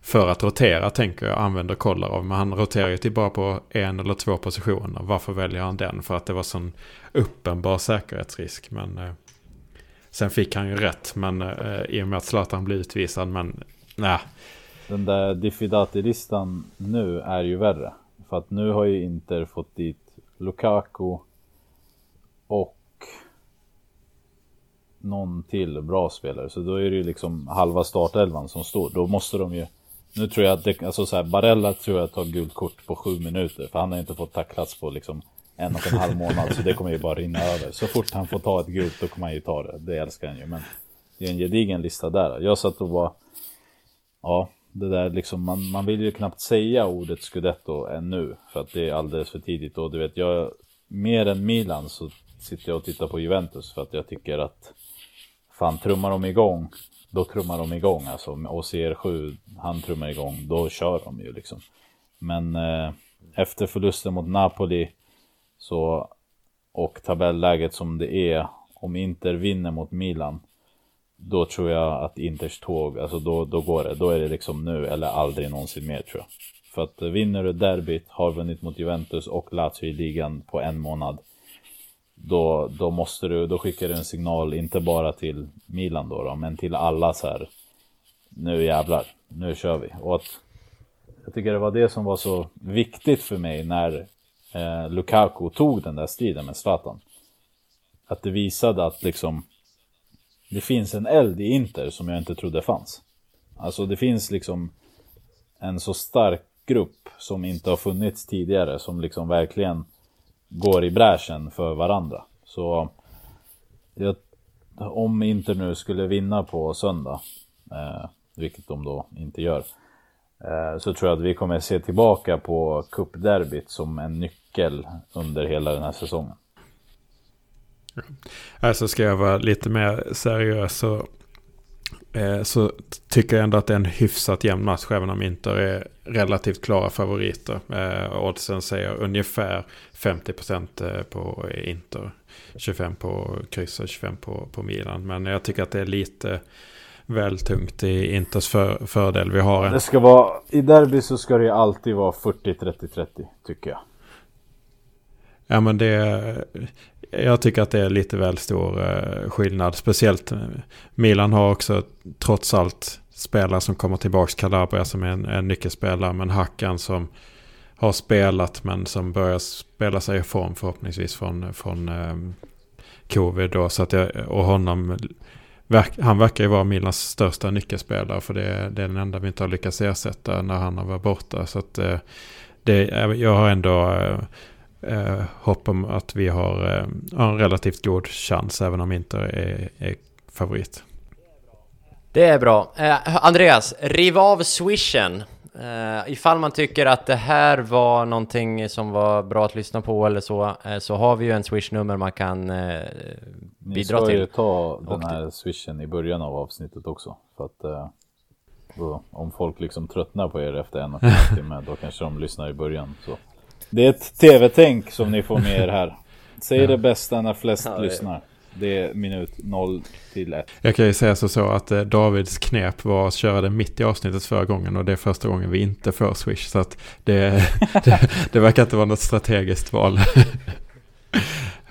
Speaker 3: för att rotera tänker jag använder Kolarov. Men han roterar ju till bara på en eller två positioner. Varför väljer han den? För att det var sån uppenbar säkerhetsrisk. Men eh, sen fick han ju rätt. Men eh, i och med att Zlatan blir utvisad. Men nej.
Speaker 1: Den där Diffidati-listan nu är ju värre. För att nu har ju Inter fått dit Lukaku och någon till bra spelare. Så då är det ju liksom halva startelvan som står. Då måste de ju... Nu tror jag att det, alltså så här, Barella tror jag tar gult kort på sju minuter. För han har inte fått tacklats på liksom en och en halv månad. så det kommer ju bara rinna över. Så fort han får ta ett gult då kommer han ju ta det. Det älskar han ju. Men det är en gedigen lista där. Jag satt och var... Ja, det där liksom, man, man vill ju knappt säga ordet scudetto ännu. För att det är alldeles för tidigt. Och du vet, jag... Mer än Milan så sitter jag och tittar på Juventus. För att jag tycker att fan trummar de igång, då trummar de igång alltså. Och CR7, han trummar igång, då kör de ju liksom. Men eh, efter förlusten mot Napoli så och tabelläget som det är, om Inter vinner mot Milan, då tror jag att Inters tåg, alltså då, då går det. Då är det liksom nu eller aldrig någonsin mer tror jag. För att eh, vinner du derbyt, har vunnit mot Juventus och Lazio i ligan på en månad, då, då måste du, då skickar du en signal, inte bara till Milan då, då men till alla så här. Nu jävlar, nu kör vi. Och att jag tycker det var det som var så viktigt för mig när eh, Lukaku tog den där striden med Zlatan. Att det visade att liksom det finns en eld i Inter som jag inte trodde fanns. Alltså det finns liksom en så stark grupp som inte har funnits tidigare som liksom verkligen går i bräschen för varandra. Så jag, om Inter nu skulle vinna på söndag, eh, vilket de då inte gör, eh, Eh, så tror jag att vi kommer se tillbaka på cupderbyt som en nyckel under hela den här säsongen.
Speaker 3: Alltså ska jag vara lite mer seriös så Eh, så tycker jag ändå att det är en hyfsat jämn match även om Inter är relativt klara favoriter. Eh, oddsen säger ungefär 50% eh, på Inter, 25% på kryss och 25 på, på Milan. Men jag tycker att det är lite väl tungt i Inters för, fördel. Vi har en...
Speaker 1: Det ska vara, i derby så ska det alltid vara 40-30-30 tycker jag.
Speaker 3: Ja men det jag tycker att det är lite väl stor eh, skillnad. Speciellt Milan har också trots allt spelare som kommer tillbaka. Calabria som är en, en nyckelspelare. Men Hackan som har spelat men som börjar spela sig i form förhoppningsvis från, från eh, covid. Då, så att jag, och honom, han verkar ju vara Milans största nyckelspelare. För det, det är den enda vi inte har lyckats ersätta när han har varit borta. Så att eh, det, jag har ändå eh, eh, hopp om att vi har eh, en relativt god chans även om inte är, är favorit.
Speaker 2: Det är bra. Eh, Andreas, riv av swishen. Uh, ifall man tycker att det här var någonting som var bra att lyssna på eller så, uh, så har vi ju en swishnummer man kan bidra till.
Speaker 1: Ni ska ju ta den här swishen i början av avsnittet också. För att då, om folk liksom tröttnar på er efter en och en halv timme, då kanske de lyssnar i början. Så. Det är ett tv-tänk som ni får med er här. Säg det bästa när flest ja, lyssnar. Det är minut 0 till 1.
Speaker 3: Jag kan ju säga så, så att eh, Davids knep var att köra det mitt i avsnittet förra gången och det är första gången vi inte får Swish. Så att det, det, det verkar inte vara något strategiskt val.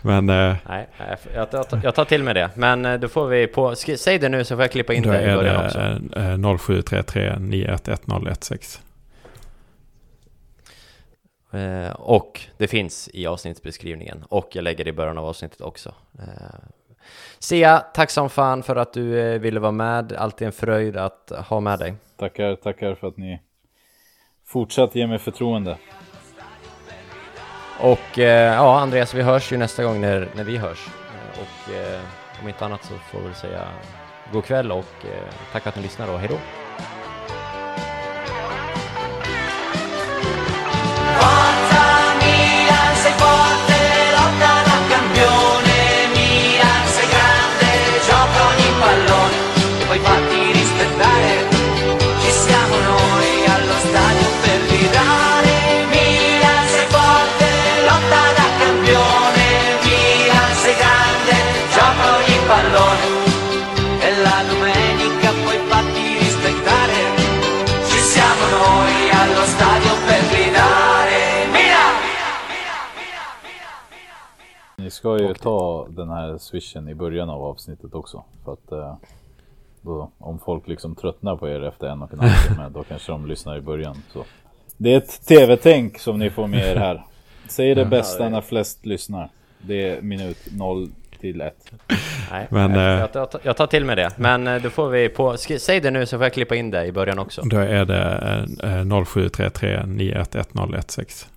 Speaker 3: Men... Eh,
Speaker 2: Nej, jag, jag, jag, tar till mig det. Men eh, då får vi på... Säg det nu så får jag klippa in det i början också. Då
Speaker 3: är det 0733 911016.
Speaker 2: Eh, och det finns i avsnittsbeskrivningen och jag lägger det i början av avsnittet också. Eh, Sia, tack som fan för att du eh, ville vara med. Alltid en fröjd att ha med dig.
Speaker 1: Tackar, tackar för att ni fortsatt ger mig förtroende.
Speaker 2: Och eh, ja, Andreas, vi hörs ju nästa gång när, när vi hörs. Eh, och eh, om inte annat så får vi säga god kväll och eh, tack för att ni lyssnar och hej då.
Speaker 1: Ska ju ta den här swishen i början av avsnittet också. För att eh, då, om folk liksom tröttnar på er efter en och en halv timme, då kanske de lyssnar i början. Så. Det är ett tv-tänk som ni får med er här. Säg det bästa när flest lyssnar. Det är minut 0 till 1.
Speaker 2: Nej, men, jag, eh, jag, tar till mig det. Men eh, då får vi på... Säg det nu så får jag klippa in det i början också.
Speaker 3: Då är det 0733 911016.